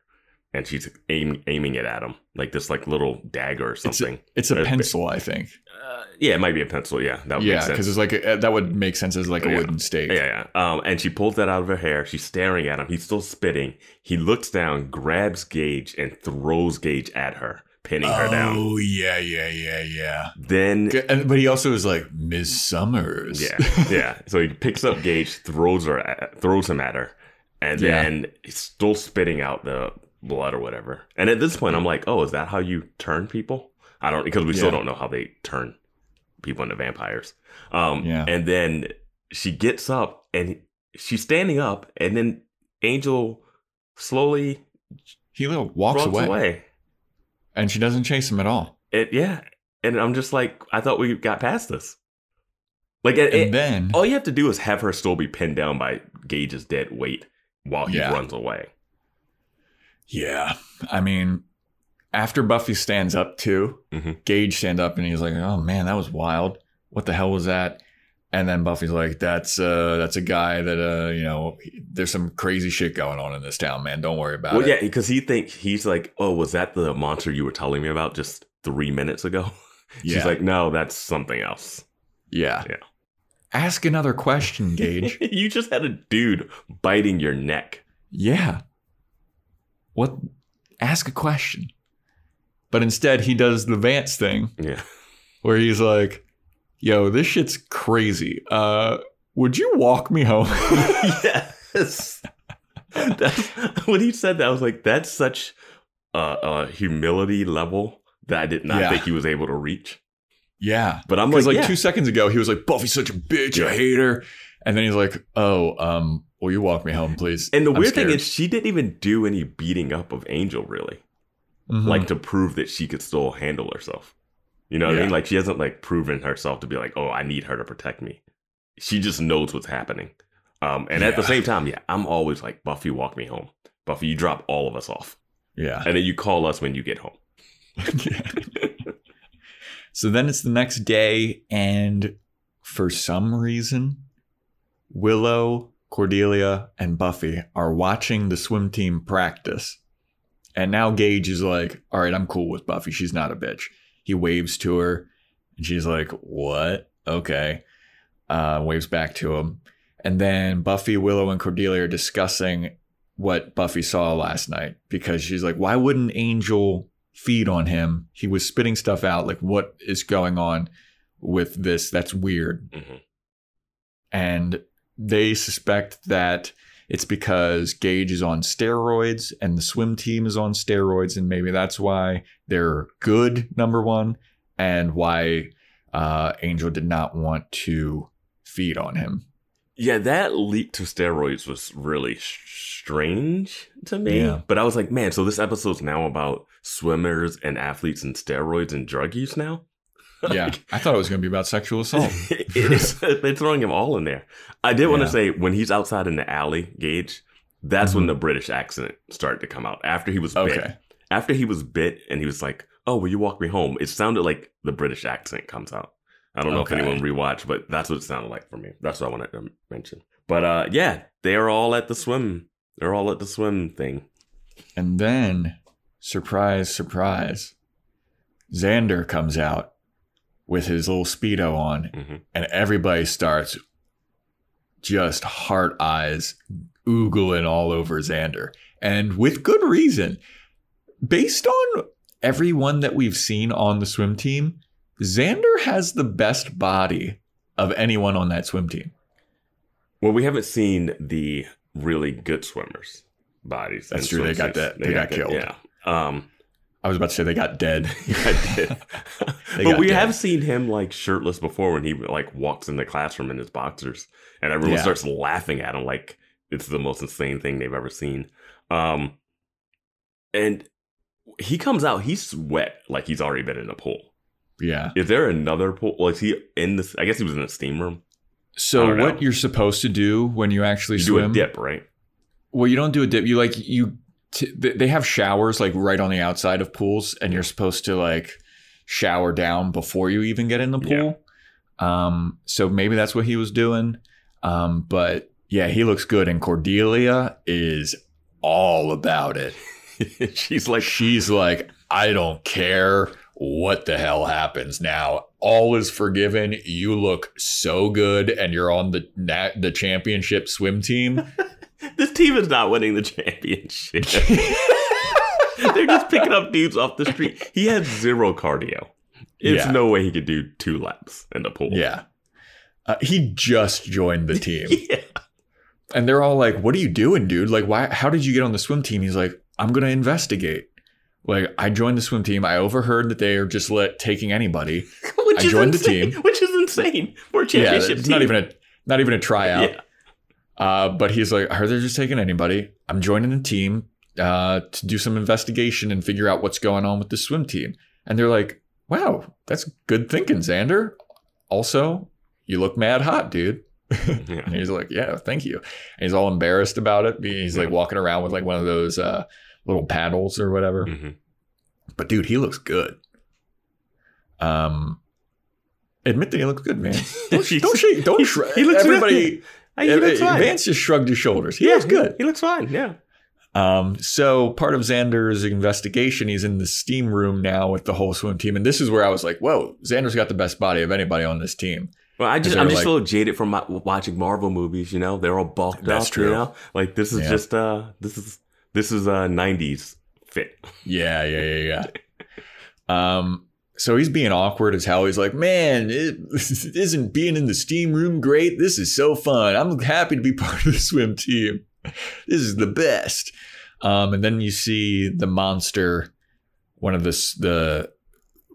and she's aim, aiming it at him like this like little dagger or It's a, something. it's a Uh, pencil, I think. Uh, yeah, it might be a pencil. Yeah, that would Yeah, because it's like a, that would make sense as like a Yeah. wooden stake. Yeah, yeah. Um, and she pulls that out of her hair. She's staring at him. He's still spitting. He looks down, grabs Gage, and throws Gage at her, pinning her down. Oh yeah, yeah, yeah, yeah. Then, and- But he also is like Miss Summers. yeah, yeah. So he picks up Gage, throws her, at, throws him at her, and Yeah. then he's still spitting out the blood or whatever. And at this point, I'm like, oh, is that how you turn people? I don't because we still don't know how they turn people into vampires. Um, Yeah. and then she gets up and she's standing up, and then Angel slowly he little walks walks away, away. and she doesn't chase him at all. It, yeah, and I'm just like, I thought we got past this. Like, it, And it- then all you have to do is have her still be pinned down by Gage's dead weight while he Yeah. runs away. Yeah. I mean, after Buffy stands up too, Mhm. Gage stands up and he's like, "Oh man, that was wild. What the hell was that?" And then Buffy's like, "That's uh, that's a guy that uh, you know, there's some crazy shit going on in this town, man. Don't worry about Well, it." Well, yeah, because he think he's like, oh, was that the monster you were telling me about just three minutes ago? [laughs] She's yeah, like, no, that's something else. yeah, Yeah. Ask another question, Gage. [laughs] you just had a dude biting your neck. yeah. What? Ask a question. But instead, he does the Vance thing Yeah. where he's like, "Yo, this shit's crazy. Uh, would you walk me home?" [laughs] yes. That's, when he said that, I was like, that's such a, a humility level that I did not Yeah. think he was able to reach. yeah. But I'm like, like, yeah. two seconds ago, he was like, "Buffy's such a bitch. Yeah. I hate her," and then he's like, "Oh, um, will you walk me home, please?" and the I'm weird thing is, she didn't even do any beating up of Angel, really. Mhm. like to prove that she could still handle herself. You know what I mean? Like she hasn't like proven herself to be like, oh, I need her to protect me. She just knows what's happening. Um, and at the same time, yeah, I'm always like, Buffy, walk me home. Buffy, you drop all of us off, yeah. and then you call us when you get home. [laughs] so then it's the next day, and for some reason, Willow, Cordelia, and Buffy are watching the swim team practice. And now Gage is like, all right, I'm cool with Buffy. She's not a bitch. He waves to her, and she's like, what? Okay. Uh, waves back to him. And then Buffy, Willow, and Cordelia are discussing what Buffy saw last night because she's like, why wouldn't Angel feed on him? He was spitting stuff out. Like, what is going on with this? That's weird. Mhm. And they suspect that it's because Gage is on steroids and the swim team is on steroids. And maybe that's why they're good, number one, and why uh, Angel did not want to feed on him. Yeah, that leap to steroids was really sh- strange to me. Yeah. But I was like, man, so this episode's now about swimmers and athletes and steroids and drug use now. [laughs] Yeah. I thought it was going to be about sexual [laughs] assault. it is, they're throwing him all in there. I did want to say when he's outside in the alley, Gage, that's when Mhm. the British accent started to come out. After he was bit, Okay. after he was bit, and he was like, "Oh, will you walk me home?" It sounded like the British accent comes out. I don't know Okay. if anyone rewatched, but that's what it sounded like for me. That's what I wanted to mention. But uh, yeah, they're all at the swim. They're all at the swim thing. And then, surprise, surprise, Xander comes out with his little Speedo on, Mhm. and everybody starts just heart eyes oogling all over Xander. And with good reason. Based on everyone that we've seen on the swim team, Xander has the best body of anyone on that swim team. Well, we haven't seen the really good swimmers' bodies. That's true, they got that- they got that- killed. Yeah. Um, I was about to say they got dead. [laughs] [laughs] They but got we dead. have seen him like shirtless before when he like walks in the classroom in his boxers, and everyone Yeah. starts laughing at him like it's the most insane thing they've ever seen. Um, and he comes out, he's wet, like he's already been in a pool. Yeah. Is there another pool? Well, is he in this? I guess he was in a steam room. So don't know. what you're supposed to do when you actually You swim? do a dip, right? Well, you don't do a dip. You like you. T- they have showers like right on the outside of pools, and you're supposed to like shower down before you even get in the pool. Um, so maybe that's what he was doing. Um, but yeah, he looks good, and Cordelia is all about it. [laughs] She's like, She's like, I don't care what the hell happens now. All is forgiven. You look so good, and you're on the na- the championship swim team. [laughs] [laughs] this team is not winning the championship. [laughs] They're just picking up dudes off the street. He has zero cardio. It's Yeah. no way he could do two laps in the pool. Yeah. Uh, he just joined the team. [laughs] Yeah. and they're all like, What are you doing, dude? Like, why how did you get on the swim team? He's like, I'm gonna investigate. Like, I joined the swim team. I overheard that they are just let taking anybody. Which I is joined the team. Which is insane Yeah, championship it's team. not even a not even a tryout. Yeah. Uh, but he's like, I heard they're just taking anybody. I'm joining the team uh, to do some investigation and figure out what's going on with the swim team. And they're like, Wow, that's good thinking, Xander. Also, you look mad hot, dude. [laughs] Yeah. And he's like, "Yeah, thank you." And he's all embarrassed about it. He's like Yeah. walking around with like one of those uh, little paddles or whatever. Mhm. But dude, he looks good. Um, admit that he looks good, man. [laughs] Don't, don't shake. Don't he- shrug. he looks Everybody, Hey, he looks fine. Vance just shrugged his shoulders. He yeah, looks good. He looks fine. Yeah. Um, so part of Xander's investigation, he's in the steam room now with the whole swim team, and this is where I was like, "Whoa, Xander's got the best body of anybody on this team." Well, I just I'm just like- a little jaded from my, watching Marvel movies. You know, they're all bulked That's up. true. You know, like this is Yeah. just uh this is this is uh '90s fit. Yeah, yeah, yeah, yeah. [laughs] um, so he's being awkward as hell. He's like, "Man, it, [laughs] isn't being in the steam room great? This is so fun. I'm happy to be [laughs] part of the swim team. This is the best." Um, and then you see the monster, one of the the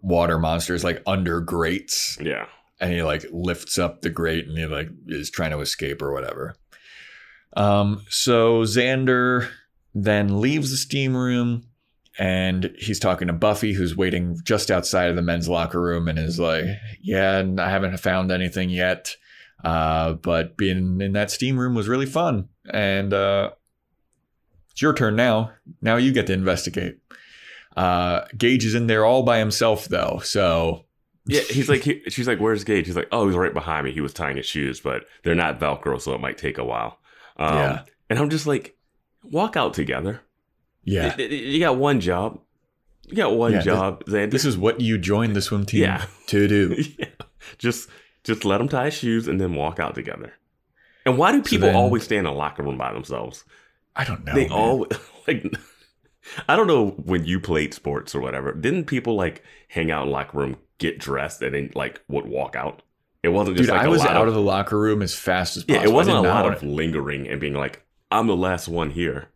water monsters, like under grates, Yeah. and he like lifts up the grate and he like is trying to escape or whatever. Um, so Xander then leaves the steam room and he's talking to Buffy, who's waiting just outside of the men's locker room, and is like, "Yeah, and I haven't found anything yet, uh, but being in that steam room was really fun, and uh, it's your turn now. Now you get to investigate." Uh, Gage is in there all by himself, though, so [laughs] Yeah, he's like, he, she's like, "Where's Gage?" He's like, "Oh, he's right behind me. He was tying his shoes, but they're not Velcro, so it might take a while." Um, Yeah. and I'm just like, walk out together. Yeah. You got one job. You got one Yeah, job, Xander. This is what you joined the swim team Yeah. to do. [laughs] yeah. Just just let them tie his shoes and then walk out together. And why do people then- always stay in a locker room by themselves? I don't know. they man. all [laughs] like. I don't know when you played sports or whatever. Didn't people like hang out in locker room, get dressed, and then like would walk out? It wasn't just Dude, like I was out of, of the locker room as fast as possible. yeah. It wasn't a lot of lingering and being like, "I'm the last one here."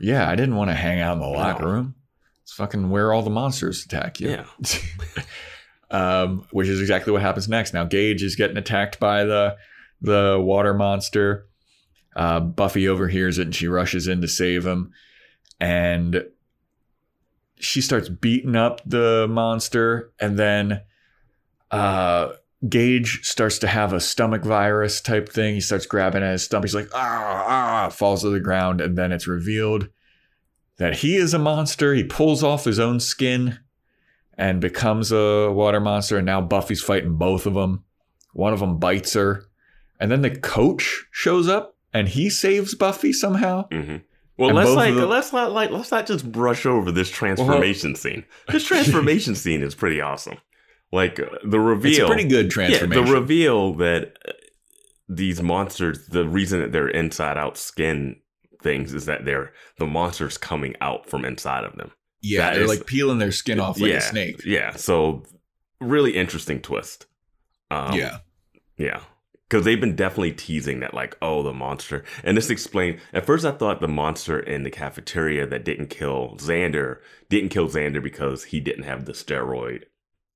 Yeah, I didn't want to hang out in the locker No. room. It's fucking where all the monsters attack you. Yeah. [laughs] um, which is exactly what happens next. Now Gage is getting attacked by the the water monster. Uh, Buffy overhears it and she rushes in to save him, and she starts beating up the monster, and then uh, Gage starts to have a stomach virus type thing. He starts grabbing at his stomach. He's like, ah, ah, falls to the ground, and then it's revealed that he is a monster. He pulls off his own skin and becomes a water monster. And now Buffy's fighting both of them. One of them bites her. And then the coach shows up and he saves Buffy somehow. hmm Well, And let's like of the- let's not like let's not just brush over this transformation scene. This [laughs] transformation scene is pretty awesome. Like uh, the reveal, It's a pretty good yeah, transformation. the reveal that uh, these monsters, the reason that they're inside out skin things is that they're the monsters coming out from inside of them. yeah, that they're is- like peeling their skin off like yeah, a snake. Yeah, so really interesting twist. Um, yeah. Yeah. Because they've been definitely teasing that, like, oh, the monster. And this explained. At first, I thought the monster in the cafeteria that didn't kill Xander didn't kill Xander because he didn't have the steroid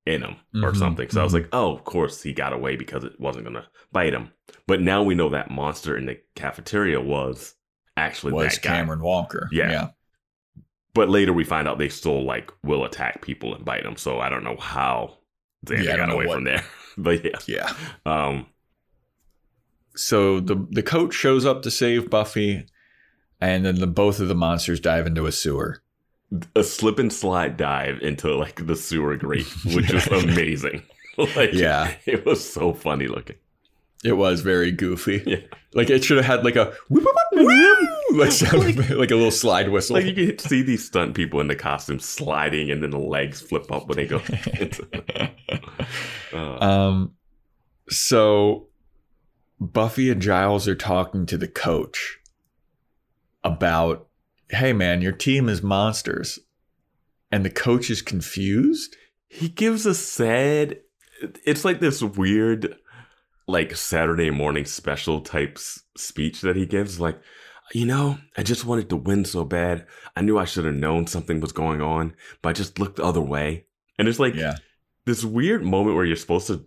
in him or Mhm, something. So I was mhm. like, oh, of course he got away because it wasn't going to bite him. But now we know that monster in the cafeteria was actually Was that guy. Cameron Walker. Yeah. Yeah. But later we find out they still, like, will attack people and bite them. So I don't know how they Yeah, got away what- from there. [laughs] but yeah. Yeah. Um, So the the coach shows up to save Buffy, and then the both of the monsters dive into a sewer. A slip and slide dive into like the sewer grate, which was Yeah. [laughs] amazing. [laughs] like, Yeah. it was so funny looking. It was very goofy. Yeah. Like it should have had like a whoop, whoop, whoop, like, sound, [laughs] like a little slide whistle. Like you can see these stunt people in the costumes sliding, and then the legs flip up when they go. Uh, Um, so Buffy and Giles are talking to the coach about, hey man, your team is monsters. And the coach is confused. he gives a sad. It's like this weird, like Saturday morning special type speech that he gives. Like, you know, I just wanted to win so bad. I knew I should have known something was going on, but I just looked the other way. And it's like Yeah. this weird moment where you're supposed to,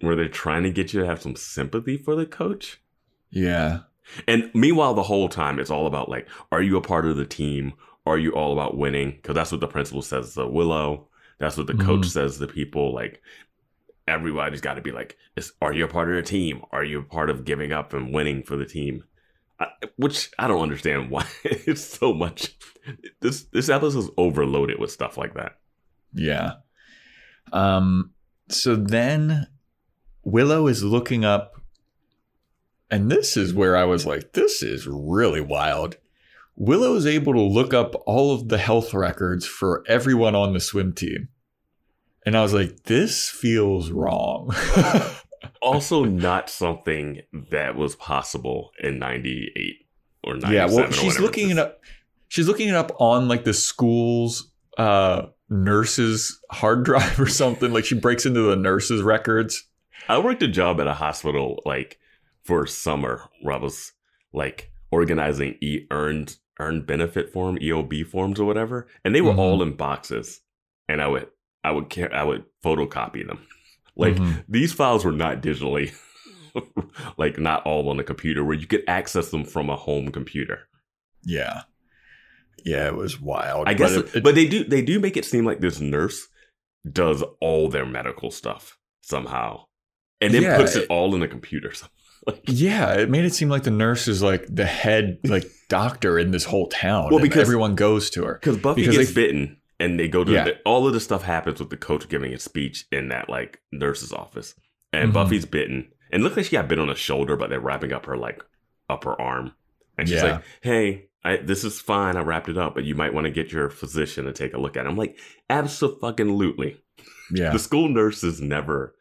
where they're trying to get you to have some sympathy for the coach. Yeah. And meanwhile, the whole time it's all about like, are you a part of the team? Are you all about winning? Because that's what the principal says to Willow. That's what the coach Mhm. says to people. Like, everybody's got to be like, is, are you a part of the team? Are you a part of giving up and winning for the team? I, which I don't understand why [laughs] it's so much. This this episode is overloaded with stuff like that. Yeah. Um, so then Willow is looking up, and this is where I was like, this is really wild. Willow is able to look up all of the health records for everyone on the swim team. And I was like, this feels wrong. [laughs] Also, not something that was possible in '98 or '97. yeah, well, she's looking it up. She's looking it up on like the school's uh nurses hard drive or something. Like she breaks into the nurses' records. I worked a job at a hospital like for summer where I was like organizing e earned earned benefit form EOB forms or whatever, and they were Mhm. all in boxes, and I would I would care I would photocopy them. [laughs] Like Mhm. these files were not digitally, [laughs] like not all on a computer where you could access them from a home computer. Yeah. Yeah, it was wild. I guess, But but, it- it- they do they do make it seem like this nurse does all their medical stuff somehow, and then Yeah, puts it, it- all in a computer. [laughs] [laughs] Like, yeah, it made it seem like the nurse is like the head like doctor in this whole town. Well, because- everyone goes to her. Because Buffy Because gets they- bitten, and they go to Yeah. the, all of the stuff happens with the coach giving a speech in that like nurse's office, and Mhm. Buffy's bitten, and looks like she got bit on the shoulder, but they're wrapping up her like upper arm, and she's Yeah. like, "Hey, I, this is fine. I wrapped it up, but you might want to get your physician to take a look at it." I'm like, "Absolutely." Yeah. The school nurses never.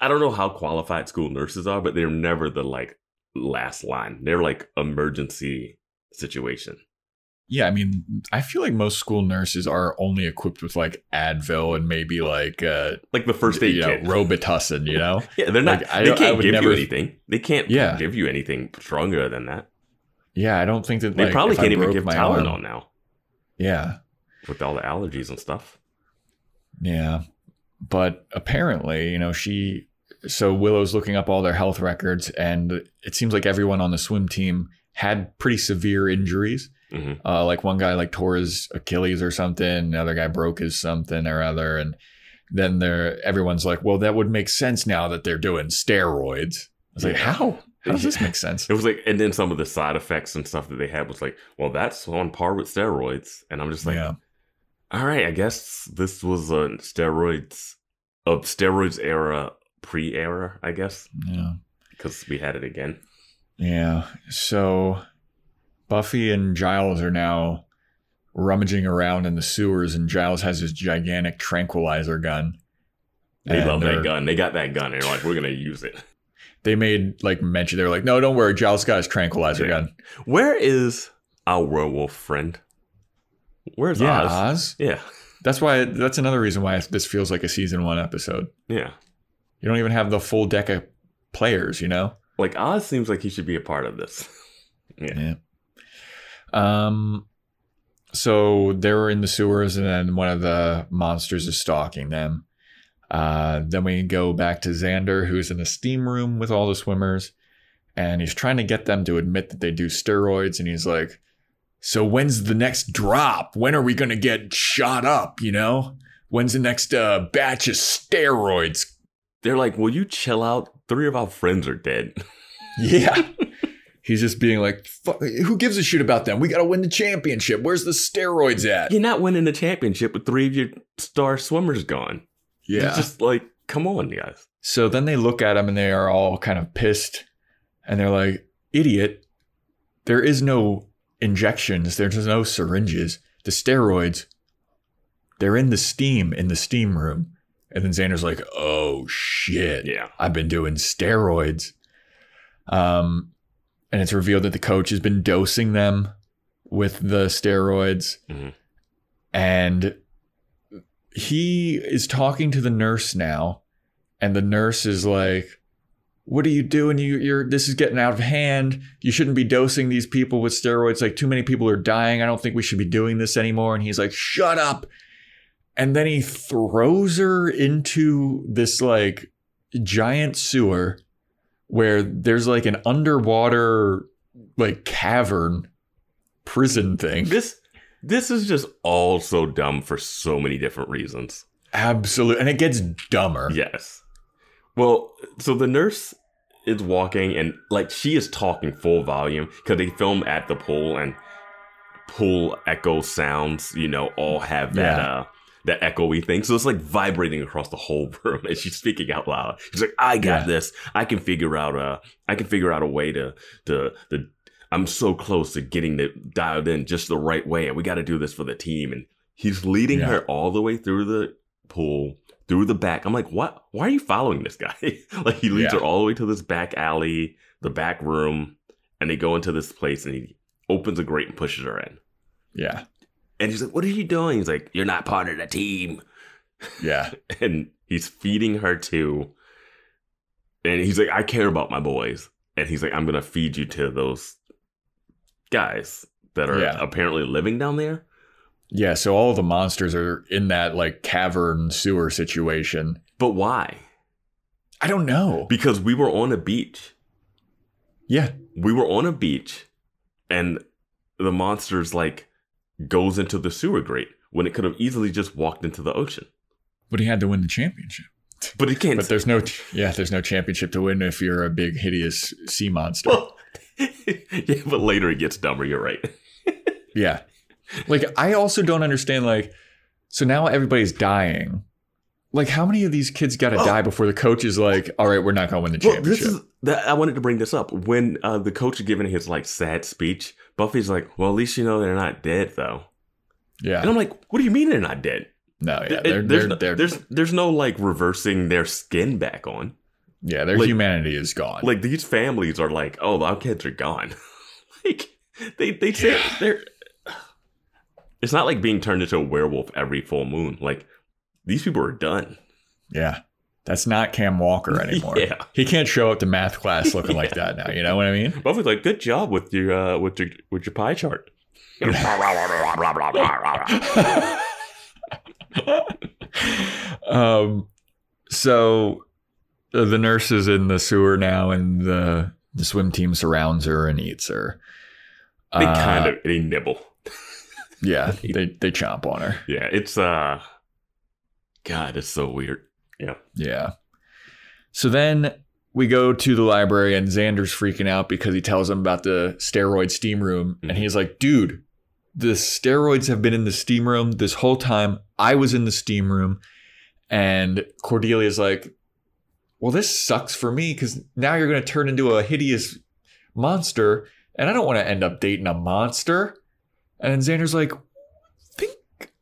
I don't know how qualified school nurses are, but they're never the like last line. They're like emergency situation. Yeah, I mean, I feel like most school nurses are only equipped with like Advil and maybe like uh Like the first aid you know, kit. [laughs] Robitussin, you know? Yeah, they're not. Like, I they I can't would give never- you anything. They can't Yeah. give you anything stronger than that. Yeah, I don't think that They like, probably can't even give my Tylenol arm- now Yeah. with all the allergies and stuff. Yeah. But apparently, you know, she so Willow's looking up all their health records and it seems like everyone on the swim team had pretty severe injuries. hmm Uh, like one guy like tore his Achilles or something, another guy broke his something or other, and then there everyone's like, well, that would make sense now that they're doing steroids. I was like, how? How does this [laughs] make sense? It was like, and then some of the side effects and stuff that they had was like, well, that's on par with steroids. And I'm just like, yeah, all right, I guess this was a steroids, a steroids era, pre era, I guess, yeah, because we had it again. yeah. So Buffy and Giles are now rummaging around in the sewers, and Giles has his gigantic tranquilizer gun. They love that gun. They got that gun. and They're like, we're gonna use it. They made like mention. They're like, no, don't worry, Giles got his tranquilizer Yeah. gun. Where is our werewolf friend? Where's Yeah, Oz? Oz. Yeah, That's why. That's another reason why this feels like a season one episode. yeah. You don't even have the full deck of players. You know. Like Oz seems like he should be a part of this. [laughs] Yeah. Yeah. Um. So they're in the sewers, and then one of the monsters is stalking them. Uh, then we go back to Xander, who's in the steam room with all the swimmers, and he's trying to get them to admit that they do steroids. And he's like, "So when's the next drop? When are we gonna get shot up? You know, when's the next uh, batch of steroids?" They're like, will you chill out? Three of our friends are dead. [laughs] [laughs] Yeah. He's just being like, "Fuck, who gives a shit about them? We got to win the championship. Where's the steroids at? You're not winning the championship with three of your star swimmers gone. Yeah. It's just like, come on, guys. so then they look at him and they are all kind of pissed. And they're like, idiot, there is no injections, there's no syringes. The steroids, they're in the steam in the steam room. And then Xander's like, oh shit. Yeah. I've been doing steroids. Um, and it's revealed that the coach has been dosing them with the steroids. Mhm. And he is talking to the nurse now. And the nurse is like, what are you doing? You, you're this is getting out of hand. You shouldn't be dosing these people with steroids. Like too many people are dying. I don't think we should be doing this anymore. And he's like, shut up. And then he throws her into this like giant sewer where there's like an underwater like cavern prison thing. This this is just all so dumb for so many different reasons. Absolutely. and it gets dumber. Yes. Well, so the nurse is walking and like she is talking full volume because they film at the pool and pool echo sounds, you know, all have that Yeah. uh that echoey thing. So it's like vibrating across the whole [laughs] room and she's speaking out loud. She's like, I got Yeah. this. I can figure out a I can figure out a way to to the I'm so close to getting it dialed in just the right way, and we got to do this for the team. And he's leading Yeah. her all the way through the pool, through the back. I'm like, what? Why are you following this guy? [laughs] like he leads Yeah. her all the way to this back alley, the back room, and they go into this place, and he opens a grate and pushes her in. Yeah. And she's like, "What are you doing?" He's like, "You're not part of the team." Yeah. [laughs] and he's feeding her too. And he's like, I care about my boys. And he's like, I'm gonna feed you to those guys that are Yeah. apparently living down there. Yeah. So all the monsters are in that like cavern sewer situation. But why? I don't know. Because we were on a beach. Yeah. We were on a beach and the monsters like goes into the sewer grate when it could have easily just walked into the ocean. But he had to win the championship. But he can't But there's no, yeah, there's no championship to win if you're a big, hideous sea monster. well, [laughs] yeah, but later it gets dumber, you're right. [laughs] Yeah. Like, I also don't understand, like, so now everybody's dying. Like, how many of these kids got to Oh. die before the coach is like, all right, we're not going to win the Well, this championship? is that I wanted to bring this up when uh, the coach is giving his like sad speech. Buffy's like, "Well, at least you know they're not dead, though." yeah. And I'm like, "What do you mean they're not dead? no, yeah. They're, there's, they're, no, they're, there's there's no like reversing their skin back on. yeah, their like- humanity is gone. Like these families are like, "Oh, our kids are gone." [laughs] like they they say they're. It's not like being turned into a werewolf every full moon. Like these people are done. yeah. That's not Cam Walker [laughs] anymore. Yeah. He can't show up to math class looking like [laughs] that now. You know what I mean? Buffy's like, "Good job with your uh, with your with your pie chart." [laughs] um, so uh, the nurse is in the sewer now, and the the swim team surrounds her and eats her. They Uh, kind of they nibble. Yeah, they they chomp on her. Yeah, it's uh God, it's so weird. Yeah. Yeah. So then we go to the library, and Xander's freaking out because he tells him about the steroid steam room, and Mhm. he's like, "Dude, the steroids have been in the steam room this whole time. I was in the steam room." And Cordelia's like, "Well, this sucks for me because now you're going to turn into a hideous monster, and I don't want to end up dating a monster. And Xander's like, think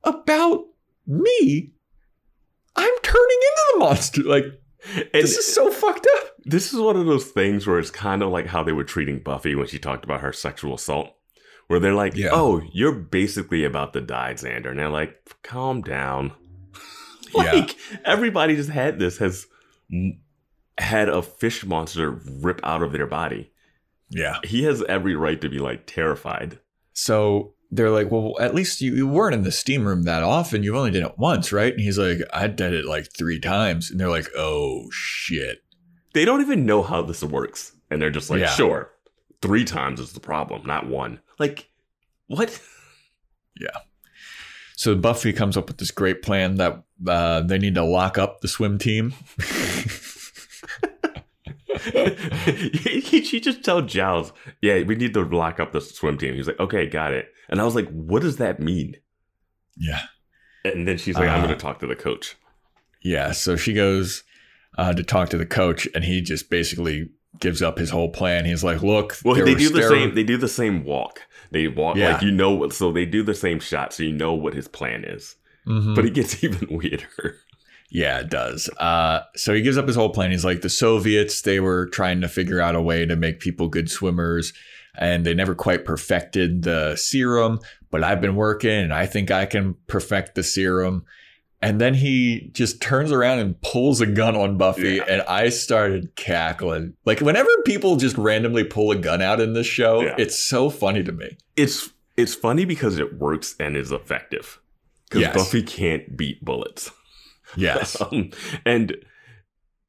about me. I'm turning into the monster. Like, And this is so fucked up. this is one of those things where it's kind of like how they were treating Buffy when she talked about her sexual assault, where they're like, Yeah. "Oh, you're basically about to die, Xander," and they're like, "Calm down." [laughs] Yeah. everybody just had this has had a fish monster rip out of their body. Yeah. He has every right to be like terrified. So they're like, well, at least you, you weren't in the steam room that often. You've only done it once, right? And he's like, I did it like three times. And they're like, oh, shit. They don't even know how this works, and they're just like, Yeah. "Sure, three times is the problem, not one." Like, what? [laughs] Yeah. So Buffy comes up with this great plan that uh, they need to lock up the swim team. [laughs] [laughs] he, she just tell Giles, yeah, we need to lock up the swim team. He's like, okay, got it. And I was like, what does that mean? Yeah. And then she's like, I'm Uh, going to talk to the coach. Yeah. So she goes uh, to talk to the coach, and he just basically gives up his whole plan. He's like, look, Well, they do the stero- same. They do the same walk. They walk Yeah. like you know. what- So they do the same shot, so you know what his plan is. Mhm. But it gets [laughs] even weirder. Yeah, it does. Uh, so he gives up his whole plan. He's like, the Soviets, they were trying to figure out a way to make people good swimmers, and they never quite perfected the serum. But I've been working, and I think I can perfect the serum. And then he just turns around and pulls a gun on Buffy, Yeah. and I started cackling. Like, whenever people just randomly pull a gun out in this show, Yeah. it's so funny to me. It's it's funny because it works and is effective. Because Yes. Buffy can't beat bullets. Yes. [laughs] Um, and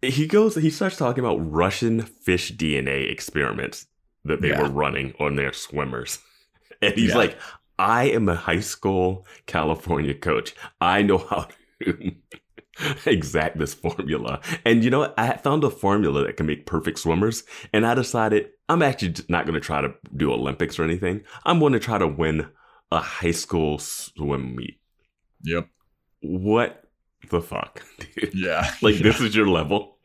he goes, he starts talking about Russian fish DNA experiments that they Yeah. were running on their swimmers. [laughs] And he's Yeah. like, I am a high school California coach. I know how to [laughs] exact this formula. And you know? I found a formula that can make perfect swimmers. And I decided I'm actually not going to try to do Olympics or anything. I'm going to try to win a high school swim meet. yep. What the fuck, [laughs] dude? Yeah. [laughs] Like this is your level.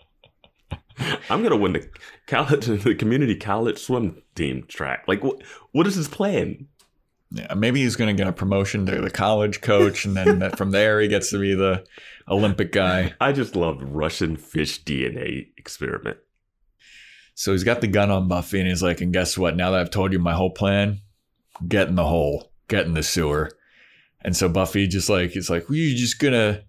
I'm gonna win the college, [laughs] the community college swim team track. Like what? What is his plan? Yeah, maybe he's going to get a promotion to the college coach, and then from there he gets to be the Olympic guy. I just love Russian fish DNA experiment. So he's got the gun on Buffy, and he's like, "And guess what? Now that I've told you my whole plan, get in the hole, get in the sewer." And so Buffy just like is like, "Well, you just gonna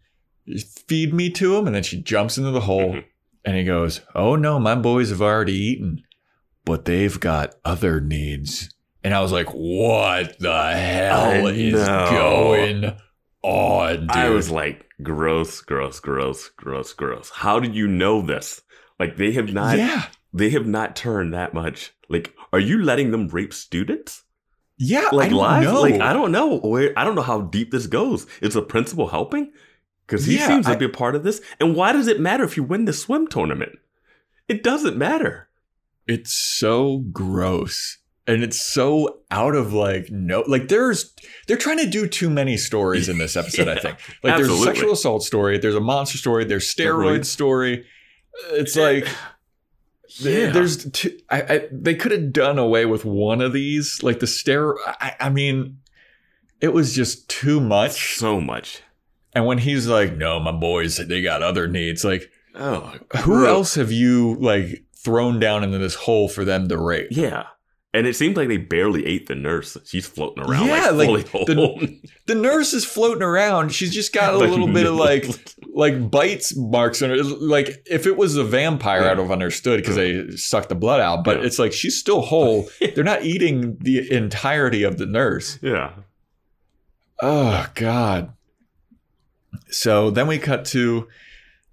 feed me to him?" And then she jumps into the hole, Mhm. and he goes, "Oh no, my boys have already eaten, but they've got other needs." And I was like, "What the hell I is know. going on, dude?" I was like, gross, gross, gross, gross, gross. How did you know this? Like they have not, yeah, they have not turned that much. Like, are you letting them rape students? yeah, Like I don't live? know. Like I don't know where. I don't know how deep this goes. Is the principal helping? Because he Yeah, seems I- to be a part of this. And why does it matter if you win the swim tournament? It doesn't matter. it's so gross and it's so out of like no like there's they're trying to do too many stories in this [laughs] episode i think like there's a sexual assault story there's a monster story there's steroid story it's like Yeah. there's two, I, I they could have done away with one of these like the steroid I, I mean it was just too much so much. And when he's like no my boys they got other needs like Oh, who else have you like thrown down into this hole for them to rape Yeah. And it seems like they barely ate the nurse. She's floating around Yeah, like, like, fully the- the nurse is floating around. She's just got a [laughs] little bit of like [laughs] like bites marks on her. Like if it was a vampire, Yeah. I'd have understood because they sucked the blood out. But Yeah. it's like she's still whole. [laughs] They're not eating the entirety of the nurse. yeah. Oh God. So then we cut to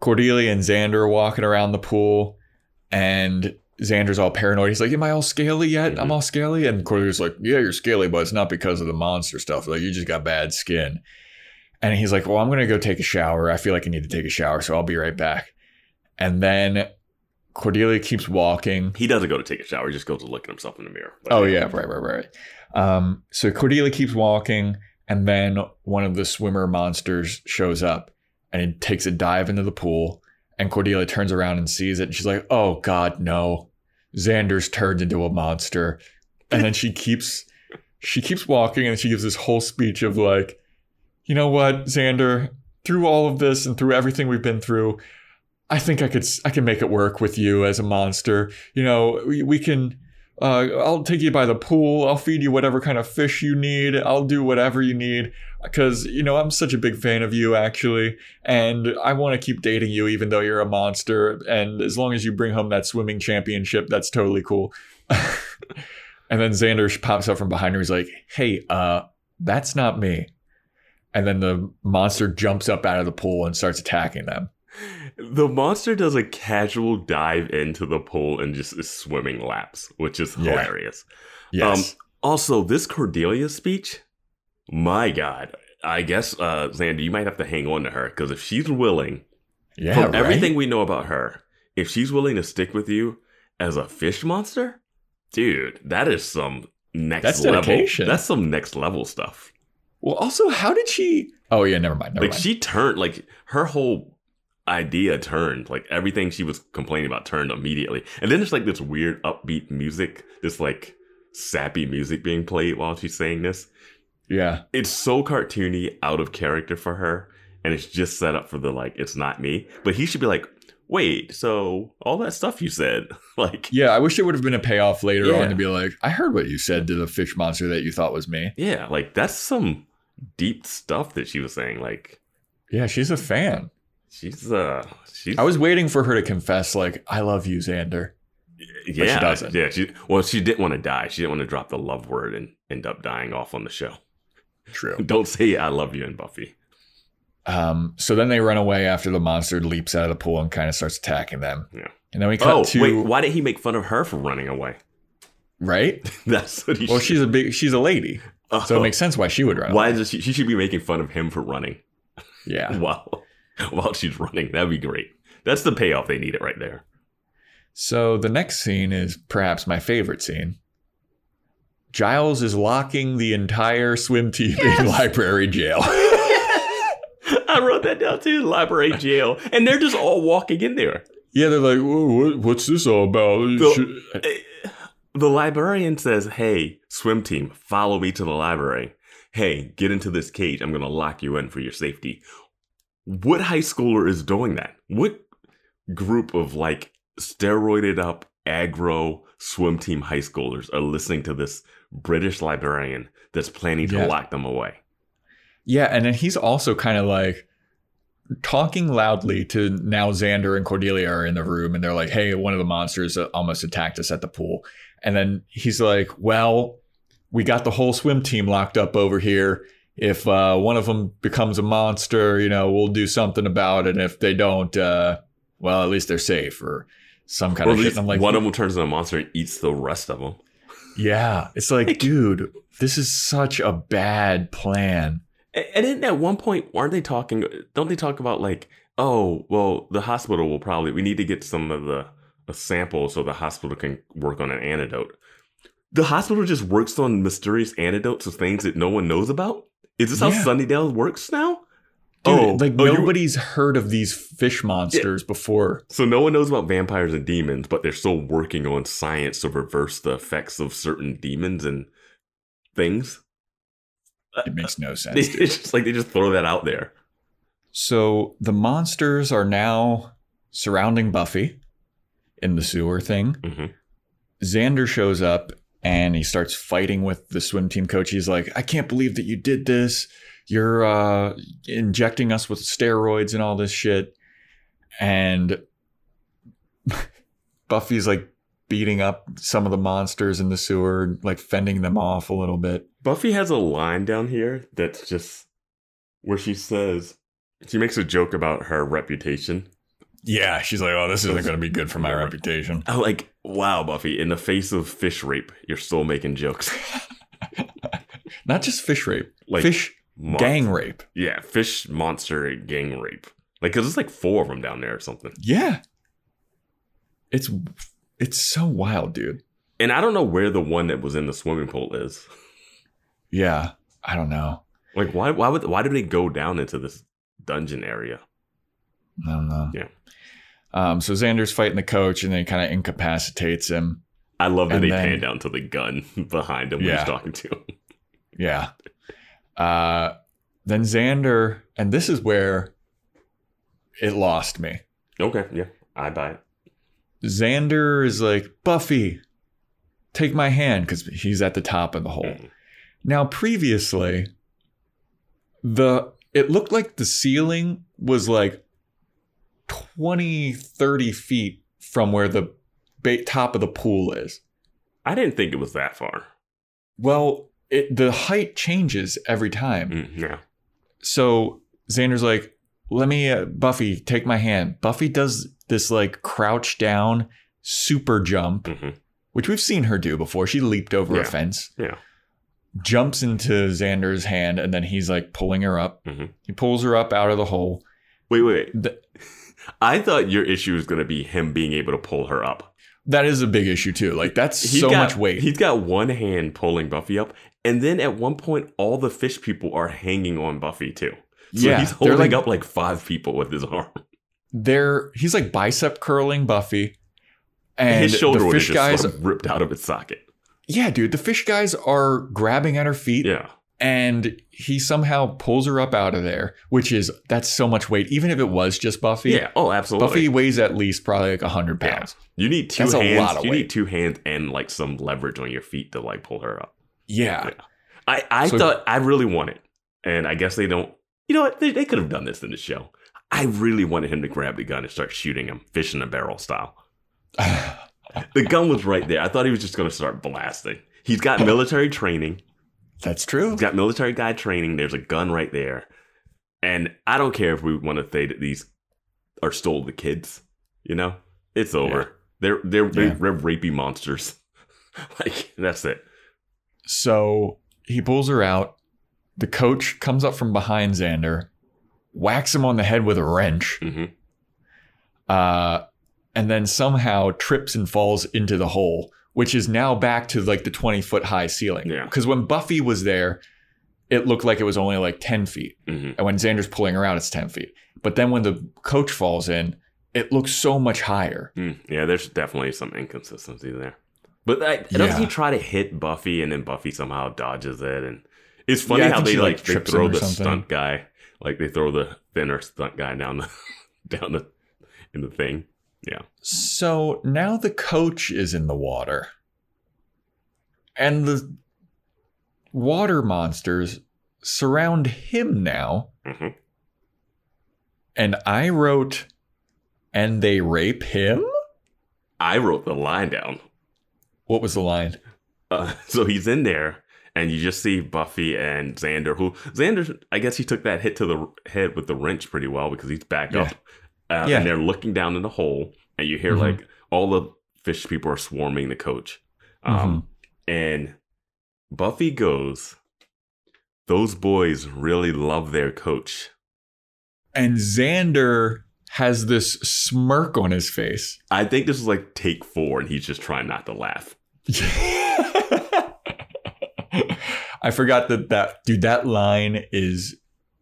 Cordelia and Xander walking around the pool, and Xander's all paranoid. He's like, "Am I all scaly yet? I'm Mhm. all scaly." And Cordelia's like, "Yeah, you're scaly, but it's not because of the monster stuff. Like you just got bad skin." And he's like, "Well, I'm gonna go take a shower. I feel like I need to take a shower, so I'll be right back." And then Cordelia keeps walking. He doesn't go to take a shower. He just goes to look at himself in the mirror. Like, Oh yeah, right, right, right. Um, so Cordelia keeps walking, and then one of the swimmer monsters shows up, and he takes a dive into the pool. And Cordelia turns around and sees it, and she's like, "Oh God, no! Xander's turned into a monster." and then she keeps she keeps walking and she gives this whole speech of like, you know what, Xander, through all of this and through everything we've been through, I think I could I can make it work with you as a monster. You know, we, we can uh, I'll take you by the pool. I'll feed you whatever kind of fish you need. I'll do whatever you need because you know I'm such a big fan of you actually, and I want to keep dating you even though you're a monster. And as long as you bring home that swimming championship, that's totally cool. [laughs] and then Xander pops up from behind her. He's like, "Hey, uh, that's not me." And then the monster jumps up out of the pool and starts attacking them. The monster does a casual dive into the pool and just is swimming laps, which is Yeah. hilarious. Yes. Um, also, this Cordelia speech, my God, I guess, uh, Xander, you might have to hang on to her because if she's willing, yeah. from right? everything we know about her, if she's willing to stick with you as a fish monster, dude, that is some next That's level. dedication. That's some next level stuff. Well, also, how did she? Oh yeah, never mind. Never like mind. she turned, like her whole idea turned, like everything she was complaining about turned immediately. And then there's like this weird upbeat music, this like sappy music being played while she's saying this. yeah. it's so cartoony, out of character for her, and it's just set up for the like, it's not me. But he should be like, wait, so all that stuff you said, [laughs] like, Yeah, I wish there would have been a payoff later Yeah. on to be like, I heard what you said to the fish monster that you thought was me. yeah, like that's some deep stuff that she was saying. Like, Yeah, she's a fan. She's uh, she's I was waiting for her to confess, like, I love you, Xander. yeah, she doesn't. yeah. She well, she didn't want to die. She didn't want to drop the love word and end up dying off on the show. True. [laughs] Don't say I love you in Buffy. Um, so then they run away after the monster leaps out of the pool and kind of starts attacking them. Yeah. And then we cut Oh to wait, why did he make fun of her for running away? right. [laughs] That's what he. Well, should- she's a big, she's a lady, so Oh. it makes sense why she would run. Why away. does she? She should be making fun of him for running. Yeah. [laughs] while [laughs] while she's running. That'd be great. That's the payoff they needed right there. So the next scene is perhaps my favorite scene. Giles is locking the entire swim team in library jail. [laughs] I wrote that down too. Library jail, and they're just all walking in there. yeah, they're like, what, "What's this all about?" So- Should- eh, The librarian says, "Hey, swim team, follow me to the library. Hey, get into this cage. I'm going to lock you in for your safety." What high schooler is doing that? What group of like steroided up aggro swim team high schoolers are listening to this British librarian that's planning to Yeah. lock them away? Yeah, and then he's also kind of like talking loudly to now Xander and Cordelia are in the room and they're like, "Hey, one of the monsters uh, almost attacked us at the pool." And then he's like, "Well, we got the whole swim team locked up over here. If uh, one of them becomes a monster, you know, we'll do something about it. And if they don't, uh, well, at least they're safe or some kind Or of at shit." least I'm like, one of them turns into a monster and eats the rest of them. "Yeah." It's like, dude, this is such a bad plan. And then at one point, aren't they talking? Don't they talk about like, oh, well, the hospital will probably we need to get some of the a sample so the hospital can work on an antidote. The hospital just works on mysterious antidotes of things that no one knows about. Is this how Yeah. Sunnydale works now? Dude, like oh, nobody's heard of these fish monsters before. So no one knows about vampires and demons, but they're still working on science to reverse the effects of certain demons and things. It makes no sense. [laughs] It's just like they just throw that out there. So the monsters are now surrounding Buffy in the sewer thing. Mhm. Xander shows up and he starts fighting with the swim team coach. He's like, I can't believe that you did this. You're uh, injecting us with steroids and all this shit. And [laughs] Buffy's like beating up some of the monsters in the sewer, like fending them off a little bit. Buffy has a line down here that's just where she says she makes a joke about her reputation. Yeah, she's like, oh, this isn't going to be good for my reputation. I'm like, wow, Buffy, in the face of fish rape, you're still making jokes. [laughs] Not just fish rape, Like fish mon- gang rape. Yeah, fish monster gang rape. Like, cause it's like four of them down there or something. Yeah. It's it's so wild, dude. And I don't know where the one that was in the swimming pool is. Yeah, I don't know. Like, why? Why would? Why did they go down into this dungeon area? I don't know. Yeah. Um, so Xander's fighting the coach and then he kind of incapacitates him. I love that And they then- pan down to the gun [laughs] behind him when Yeah. he's talking to him. Yeah. Uh, then Xander, and this is where it lost me. Okay, yeah, I buy it. Xander is like, Buffy, take my hand, because he's at the top of the hole. Mhm. Now, previously, the it looked like the ceiling was like 20, 30 feet from where the ba- top of the pool is. I didn't think it was that far. Well, it, the height changes every time. Mm, yeah, So Xander's like, let me, uh, Buffy, take my hand. Buffy does this like crouch down super jump, hmm which we've seen her do before. She leaped over Yeah. a fence, yeah. jumps into Xander's hand, and then he's like pulling her up. Mhm. He pulls her up out of the hole. Wait, wait. wait. I thought your issue was going to be him being able to pull her up. that is a big issue too. Like that's He's so got- much weight. He's got one hand pulling Buffy up, and then at one point, all the fish people are hanging on Buffy too. So Yeah, he's holding like- up like five people with his arm. They're he's like bicep curling Buffy. And his shoulder the fish just guys, sort of ripped out of its socket. yeah, dude, the fish guys are grabbing at her feet. Yeah, and he somehow pulls her up out of there, which is that's so much weight. Even if it was just Buffy, yeah. Oh, absolutely. Buffy weighs at least probably like hundred Yeah. pounds. You need two That's a hands. lot of you weight. need two hands and like some leverage on your feet to like pull her up. Yeah, Yeah. I, I So- thought I really wanted, and I guess they don't. You know what? They, they could have done this in the show. I really wanted him to grab the gun and start shooting him, fish in a barrel style. [laughs] The gun was right there. I thought he was just going to start blasting. He's got military training. That's true. He's got military guy training. There's a gun right there. And I don't care if we want to say that these are stole the kids. You know, it's over. Yeah. They're they're, Yeah. they're rapey monsters. [laughs] like that's it. So he pulls her out. The coach comes up from behind Xander, whacks him on the head with a wrench, hmm uh, and then somehow trips and falls into the hole, which is now back to like the 20 foot high ceiling. Yeah. Because when Buffy was there, it looked like it was only like 10 feet. hmm And when Xander's pulling her out, it's 10 feet. But then when the coach falls in, it looks so much higher. Mm, yeah, there's definitely some inconsistency there. But like, Yeah. doesn't he try to hit Buffy and then Buffy somehow dodges it? And it's funny Yeah, how they like, like, they throw the something. stunt guy, like they throw the thinner stunt guy down the [laughs] down the in the thing. Yeah, So now the coach is in the water. And the water monsters surround him now. hmm And I wrote, and they rape him? I wrote the line down. What was the line? Uh, [laughs] so he's in there, and you just see Buffy and Xander. Who Xander? I guess he took that hit to the head with the wrench pretty well because he's back Yeah. up, uh, Yeah. and they're looking down in the hole, and you hear Mhm. like all the fish people are swarming the coach, um, and Buffy goes. Those boys really love their coach. And Xander has this smirk on his face. I think this is like take four, and he's just trying not to laugh. [laughs] I forgot that that dude that line is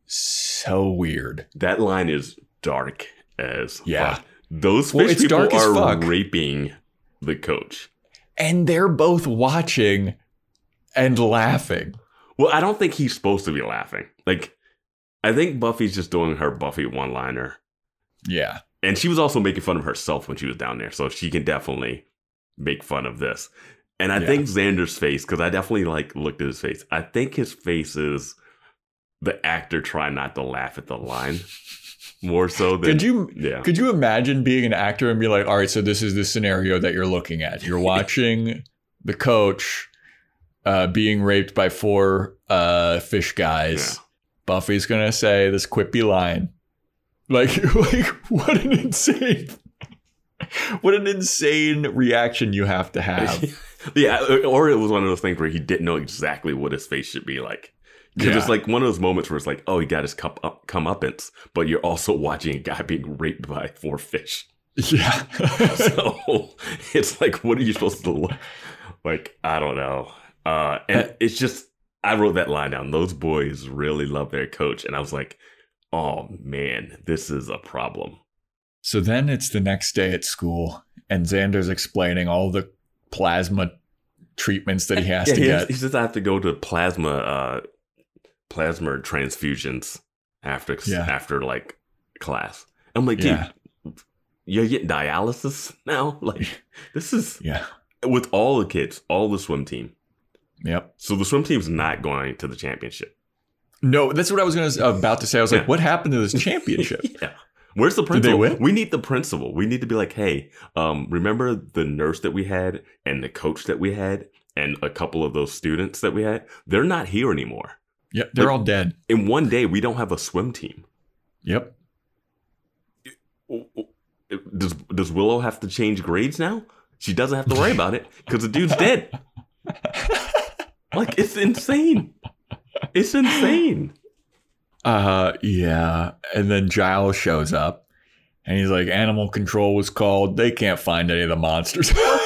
so weird. That line is dark as Yeah. fuck. Those Well, fish people are raping the coach. And they're both watching and laughing. Well, I don't think he's supposed to be laughing. Like, I think Buffy's just doing her Buffy one liner. Yeah. And she was also making fun of herself when she was down there. So she can definitely make fun of this. And I Yeah. think Xander's face, because I definitely like looked at his face. I think his face is the actor trying not to laugh at the line [laughs] more so than Could you yeah. could you imagine being an actor and be like, all right, so this is the scenario that you're looking at. You're watching the coach uh, being raped by four uh, fish guys. Yeah. Buffy's gonna say this quippy line. Like, [laughs] like what an insane what an insane reaction you have to have. [laughs] yeah, or it was one of those things where he didn't know exactly what his face should be like. Because Yeah. it's like one of those moments where it's like, oh, he got his cup up, comeuppance, but you're also watching a guy being raped by four fish. Yeah. [laughs] So it's like, what are you supposed to look like? I don't know. Uh, and it's just, I wrote that line down. Those boys really love their coach, and I was like, oh man, this is a problem. So then it's the next day at school, and Xander's explaining all the plasma treatments that he [laughs] has yeah, to he, get. has, he says I have to go to plasma uh plasma transfusions after Yeah. after like class. I'm like, Yeah. dude, you're getting dialysis now? [laughs] Like this is yeah. with all the kids, all the swim team. Yep. So the swim team's not going to the championship. No, that's what I was gonna about to say. I was like, Yeah. what happened to this [laughs] championship? yeah. Where's the principal? We need the principal. We need to be like, hey, um, remember the nurse that we had and the coach that we had and a couple of those students that we had? They're not here anymore. Yep, they're all dead. In one day, we don't have a swim team. Yep. Does does Willow have to change grades now? She doesn't have to worry about it because the dude's dead. like it's insane. It's insane. Uh yeah. And then Giles shows up and he's like, Animal control was called. They can't find any of the monsters. [laughs]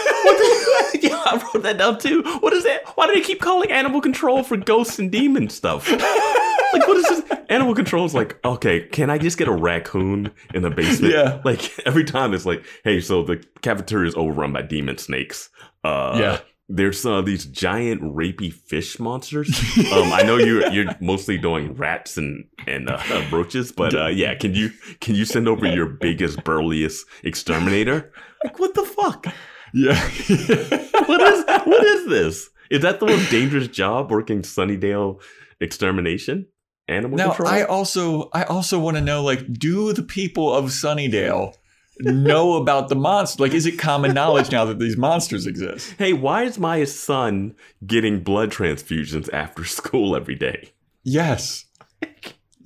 yeah, I wrote that down too. What is that? Why do they keep calling animal control for ghosts and demon stuff? like, what is this? Animal control is like, okay, can I just get a raccoon in the basement? Yeah. Like every time it's like, hey, so the cafeteria is overrun by demon snakes. Uh, Yeah. There's uh, these giant rapey fish monsters. um, I know you're you're mostly doing rats and and uh, [laughs] roaches, but uh, yeah, can you can you send over your biggest burliest exterminator? Like what the fuck? Yeah. [laughs] what is what is this? Is that the most dangerous job working Sunnydale extermination? Animal now control? I also I also want to know like, do the people of Sunnydale [laughs] know about the monster? Like, is it common knowledge now that these monsters exist? hey, why is my son getting blood transfusions after school every day? Yes. [laughs]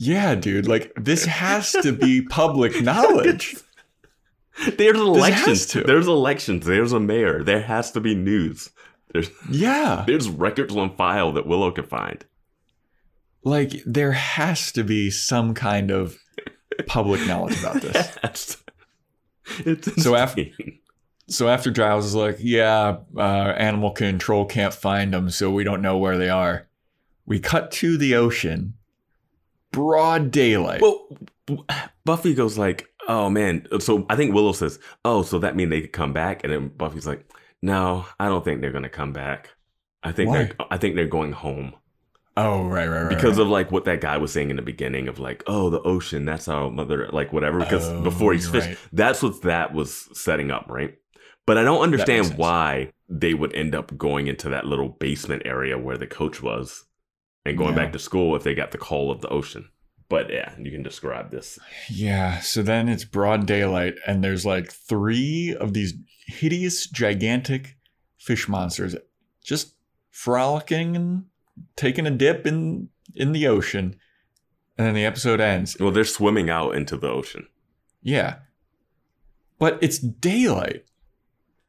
Yeah, dude. Like, this has to be public knowledge. [laughs] There's elections. has to. There's elections. There's a mayor. There has to be news. There's [laughs] Yeah. there's records on file that Willow can find. Like, there has to be some kind of public [laughs] knowledge about this. That's- it's So after-. So after Giles is like, yeah, uh, animal control can't find them, so we don't know where they are. We cut to the ocean, broad daylight. Well, Buffy goes like, "Oh man." So I think Willow says, "Oh, so that mean they could come back?" And then Buffy's like, "No, I don't think they're gonna come back. I think Why? they're I think they're going home oh, right, right, right. because right. of like what that guy was saying in the beginning of like, oh, the ocean, that's our mother, like whatever. Because Oh, before he's fished, right. that's what that was setting up, right? But I don't understand why they would end up going into that little basement area where the coach was and going Yeah. back to school if they got the call of the ocean. But yeah, you can describe this. Yeah, so then it's broad daylight, and there's like three of these hideous, gigantic fish monsters just frolicking and taking a dip in in the ocean. And then the episode ends. Well, they're swimming out into the ocean. Yeah. But it's daylight.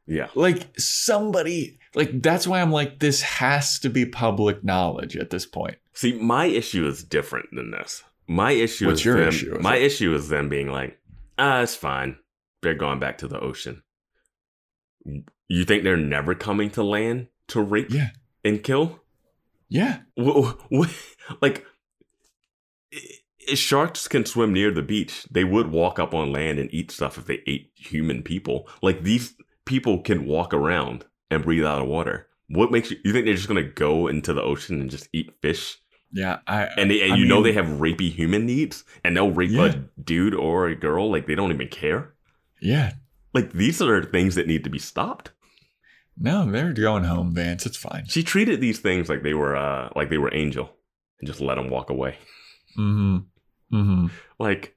Yeah. Like somebody like that's why I'm like this has to be public knowledge at this point. See, my issue is different than this. My issue What's is your them, issue with My it? issue is them being like, ah, it's fine. They're going back to the ocean. You think they're never coming to land to rape Yeah. and kill? Yeah. Wh- wh- [laughs] like, sharks can swim near the beach. They would walk up on land and eat stuff if they ate human people. Like these people can walk around and breathe out of water. What makes you? You think they're just gonna go into the ocean and just eat fish? Yeah. I And they, and I you know they have rapey human needs, and they'll rape Yeah. a dude or a girl. Like they don't even care. Yeah. Like these are things that need to be stopped. No, they're going home, Vance. It's fine. She treated these things like they were uh like they were angel, and just let them walk away. Mm-hmm. Mm-hmm. Like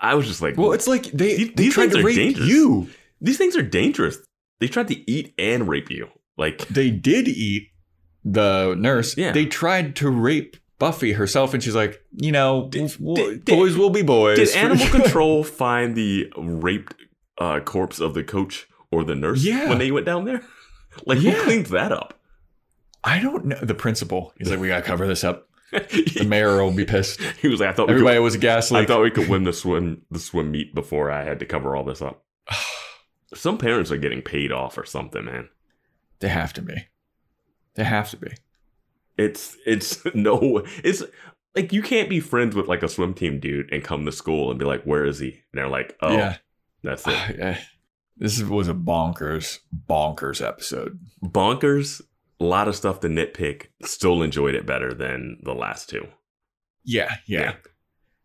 I was just like, Well, it's like they, These- they these tried to are rape dangerous. you. these things are dangerous. They tried to eat and rape you. Like They did eat the nurse. Yeah. They tried to rape Buffy herself, and she's like, you know, Did- we'll- did- boys will be boys. did [laughs] animal control find the raped uh, corpse of the coach or the nurse Yeah. when they went down there? [laughs] Like Yeah. who cleans that up? I don't know. The principal. He's like, we gotta cover this up. [laughs] The mayor will be pissed. he was like, I thought we could- Everybody was a gas I thought we could win the swim the swim meet before I had to cover all this up. [sighs] Some parents are getting paid off or something, man. they have to be. They have to be. It's it's [laughs] no it's like you can't be friends with like a swim team dude and come to school and be like, Where is he? And they're like, Oh, yeah. that's it. Uh, This was a bonkers, bonkers episode. Bonkers, a lot of stuff to nitpick. Still enjoyed it better than the last two. Yeah, yeah,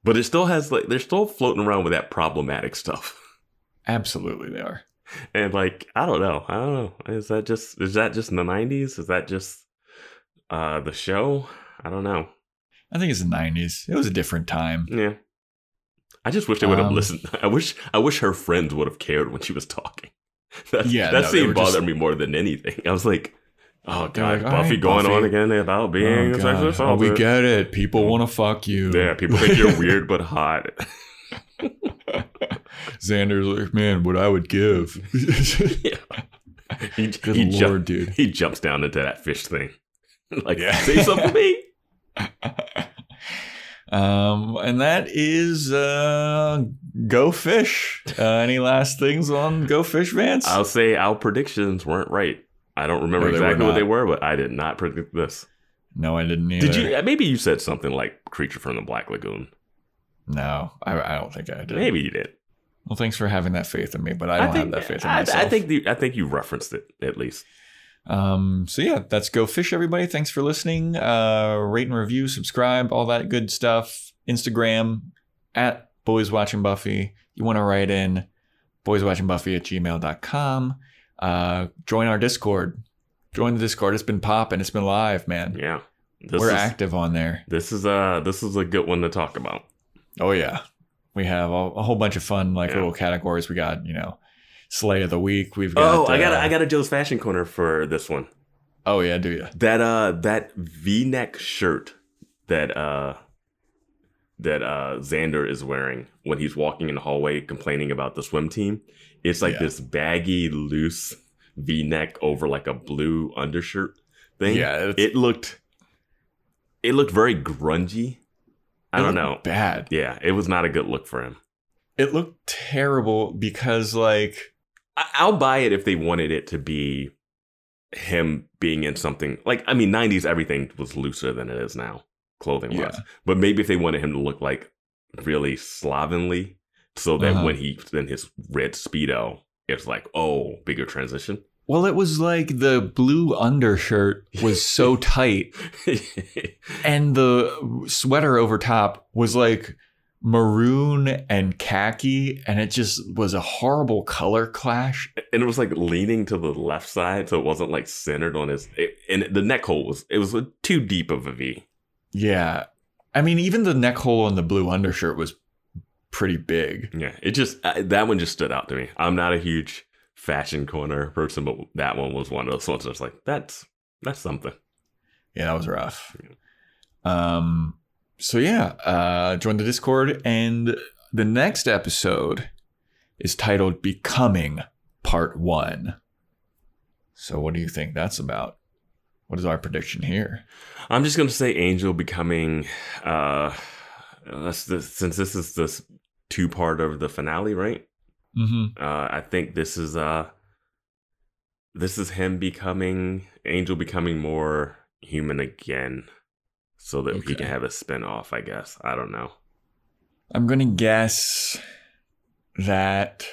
But it still has like they're still floating around with that problematic stuff. [laughs] absolutely they are. And like, I don't know. I don't know. Is that just is that just in the nineties? Is that just uh the show? I don't know. I think it's the '90s. It was a different time. Yeah. I just wish they would have Um, listened. [laughs] I wish I wish her friends would have cared when she was talking. [laughs] That, Yeah, that no, scene bothered just- me more than anything. I was like, oh god, like, Buffy right, going Buffy." on again about being Oh, a sexual Oh, we get it. People want to fuck you. Yeah, people think you're weird but hot. [laughs] Xander's like, man, what I would give. [laughs] yeah. He, Good he, ju- lord, dude. he jumps down into that fish thing. [laughs] like, Yeah. say something for me. [laughs] um, and that is uh, Go Fish. Uh, any last things on Go Fish, Vance? I'll say our predictions weren't right. I don't remember No, they exactly what they were, but I did not predict this. no, I didn't either. Did you? Maybe you said something like "creature from the Black Lagoon." No, I, I don't think I did. Maybe you did. Well, thanks for having that faith in me, but I don't have that faith in I, myself. I think the, I think you referenced it at least. Um, so yeah, that's Go Fish, everybody. Thanks for listening. Uh, rate and review, subscribe, all that good stuff. Instagram at Boys Watching Buffy. You want to write in boyswatchingbuffy at gmail.com. Uh, join our Discord. Join the Discord. It's been popping. It's been live, man. Yeah, this We're is, active on there. This is uh this is a good one to talk about. Oh yeah, we have a, a whole bunch of fun like Yeah. little categories. We got you know, Slay of the Week. We've got. Oh, I got uh, I got a Joe's Fashion Corner for this one. Oh yeah, do you? That uh that V-neck shirt that uh that uh Xander is wearing when he's walking in the hallway complaining about the swim team. It's like Yeah. this baggy, loose V-neck over like a blue undershirt thing. Yeah, it looked it looked very grungy. I It don't know. Bad. Yeah, it was not a good look for him. It looked terrible because like I- I'll buy it if they wanted it to be him being in something like I mean, '90s everything was looser than it is now, clothing wise. Yeah. But maybe if they wanted him to look like really slovenly, so that Uh-huh. when he in his red speedo, it's like oh, bigger transition. Well, it was like the blue undershirt was so [laughs] tight, [laughs] and the sweater over top was like maroon and khaki, and it just was a horrible color clash. and it was like leaning to the left side, so it wasn't like centered on his. It, and the neck hole was it was too deep of a V. Yeah. I mean, even the neck hole on the blue undershirt was pretty big. Yeah, it just that one just stood out to me. I'm not a huge fashion corner person, but that one was one of those ones I was like that's that's something. Yeah, that was rough. Um, so yeah, uh, join the Discord, and the next episode is titled "Becoming Part One." So, what do you think that's about? What is our prediction here? I'm just gonna say Angel becoming uh the, since this is this two part of the finale, right? Mm-hmm. Uh I think this is uh this is him becoming Angel becoming more human again. So that he can have a spin off, I guess. I don't know. I'm gonna guess that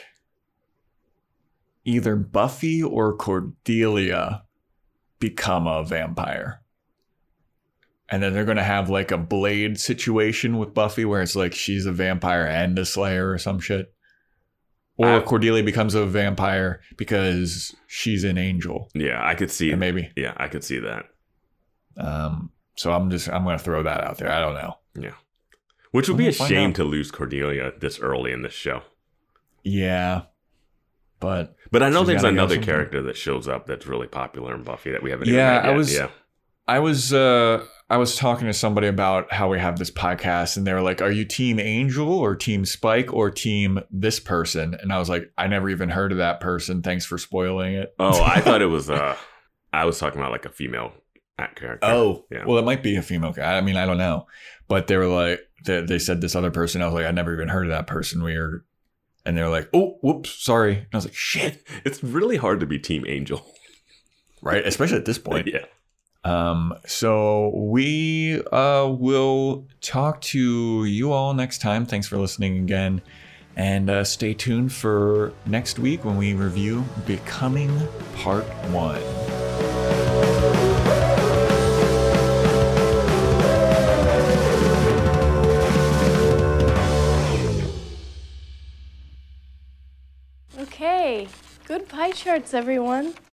either Buffy or Cordelia become a vampire. And then they're gonna have like a blade situation with Buffy where it's like she's a vampire and a slayer or some shit. Or I- Cordelia becomes a vampire because she's an angel. Yeah, I could see And maybe. Yeah, I could see that. Um so I'm just I'm gonna throw that out there. I don't know. Yeah. Which would be a shame out. to lose Cordelia this early in this show. Yeah. But But I know there's another character that shows up that's really popular in Buffy that we haven't Yeah, I yet. was- yeah. I was uh I was talking to somebody about how we have this podcast and they were like, Are you team Angel or team Spike or team this person? And I was like, I never even heard of that person. Thanks for spoiling it. Oh, I thought it [laughs] was uh I was talking about like a female character. Oh, Yeah. well, it might be a female. I mean, I don't know. But they were like, they, they said this other person. I was like, I never even heard of that person. We are, and they were like, oh, whoops, sorry. And I was like, shit. [laughs] It's really hard to be Team Angel. Right. Especially at this point. [laughs] yeah. Um, so we uh, will talk to you all next time. Thanks for listening again. And uh, stay tuned for next week when we review Becoming Part 1. Okay, good pie charts, everyone.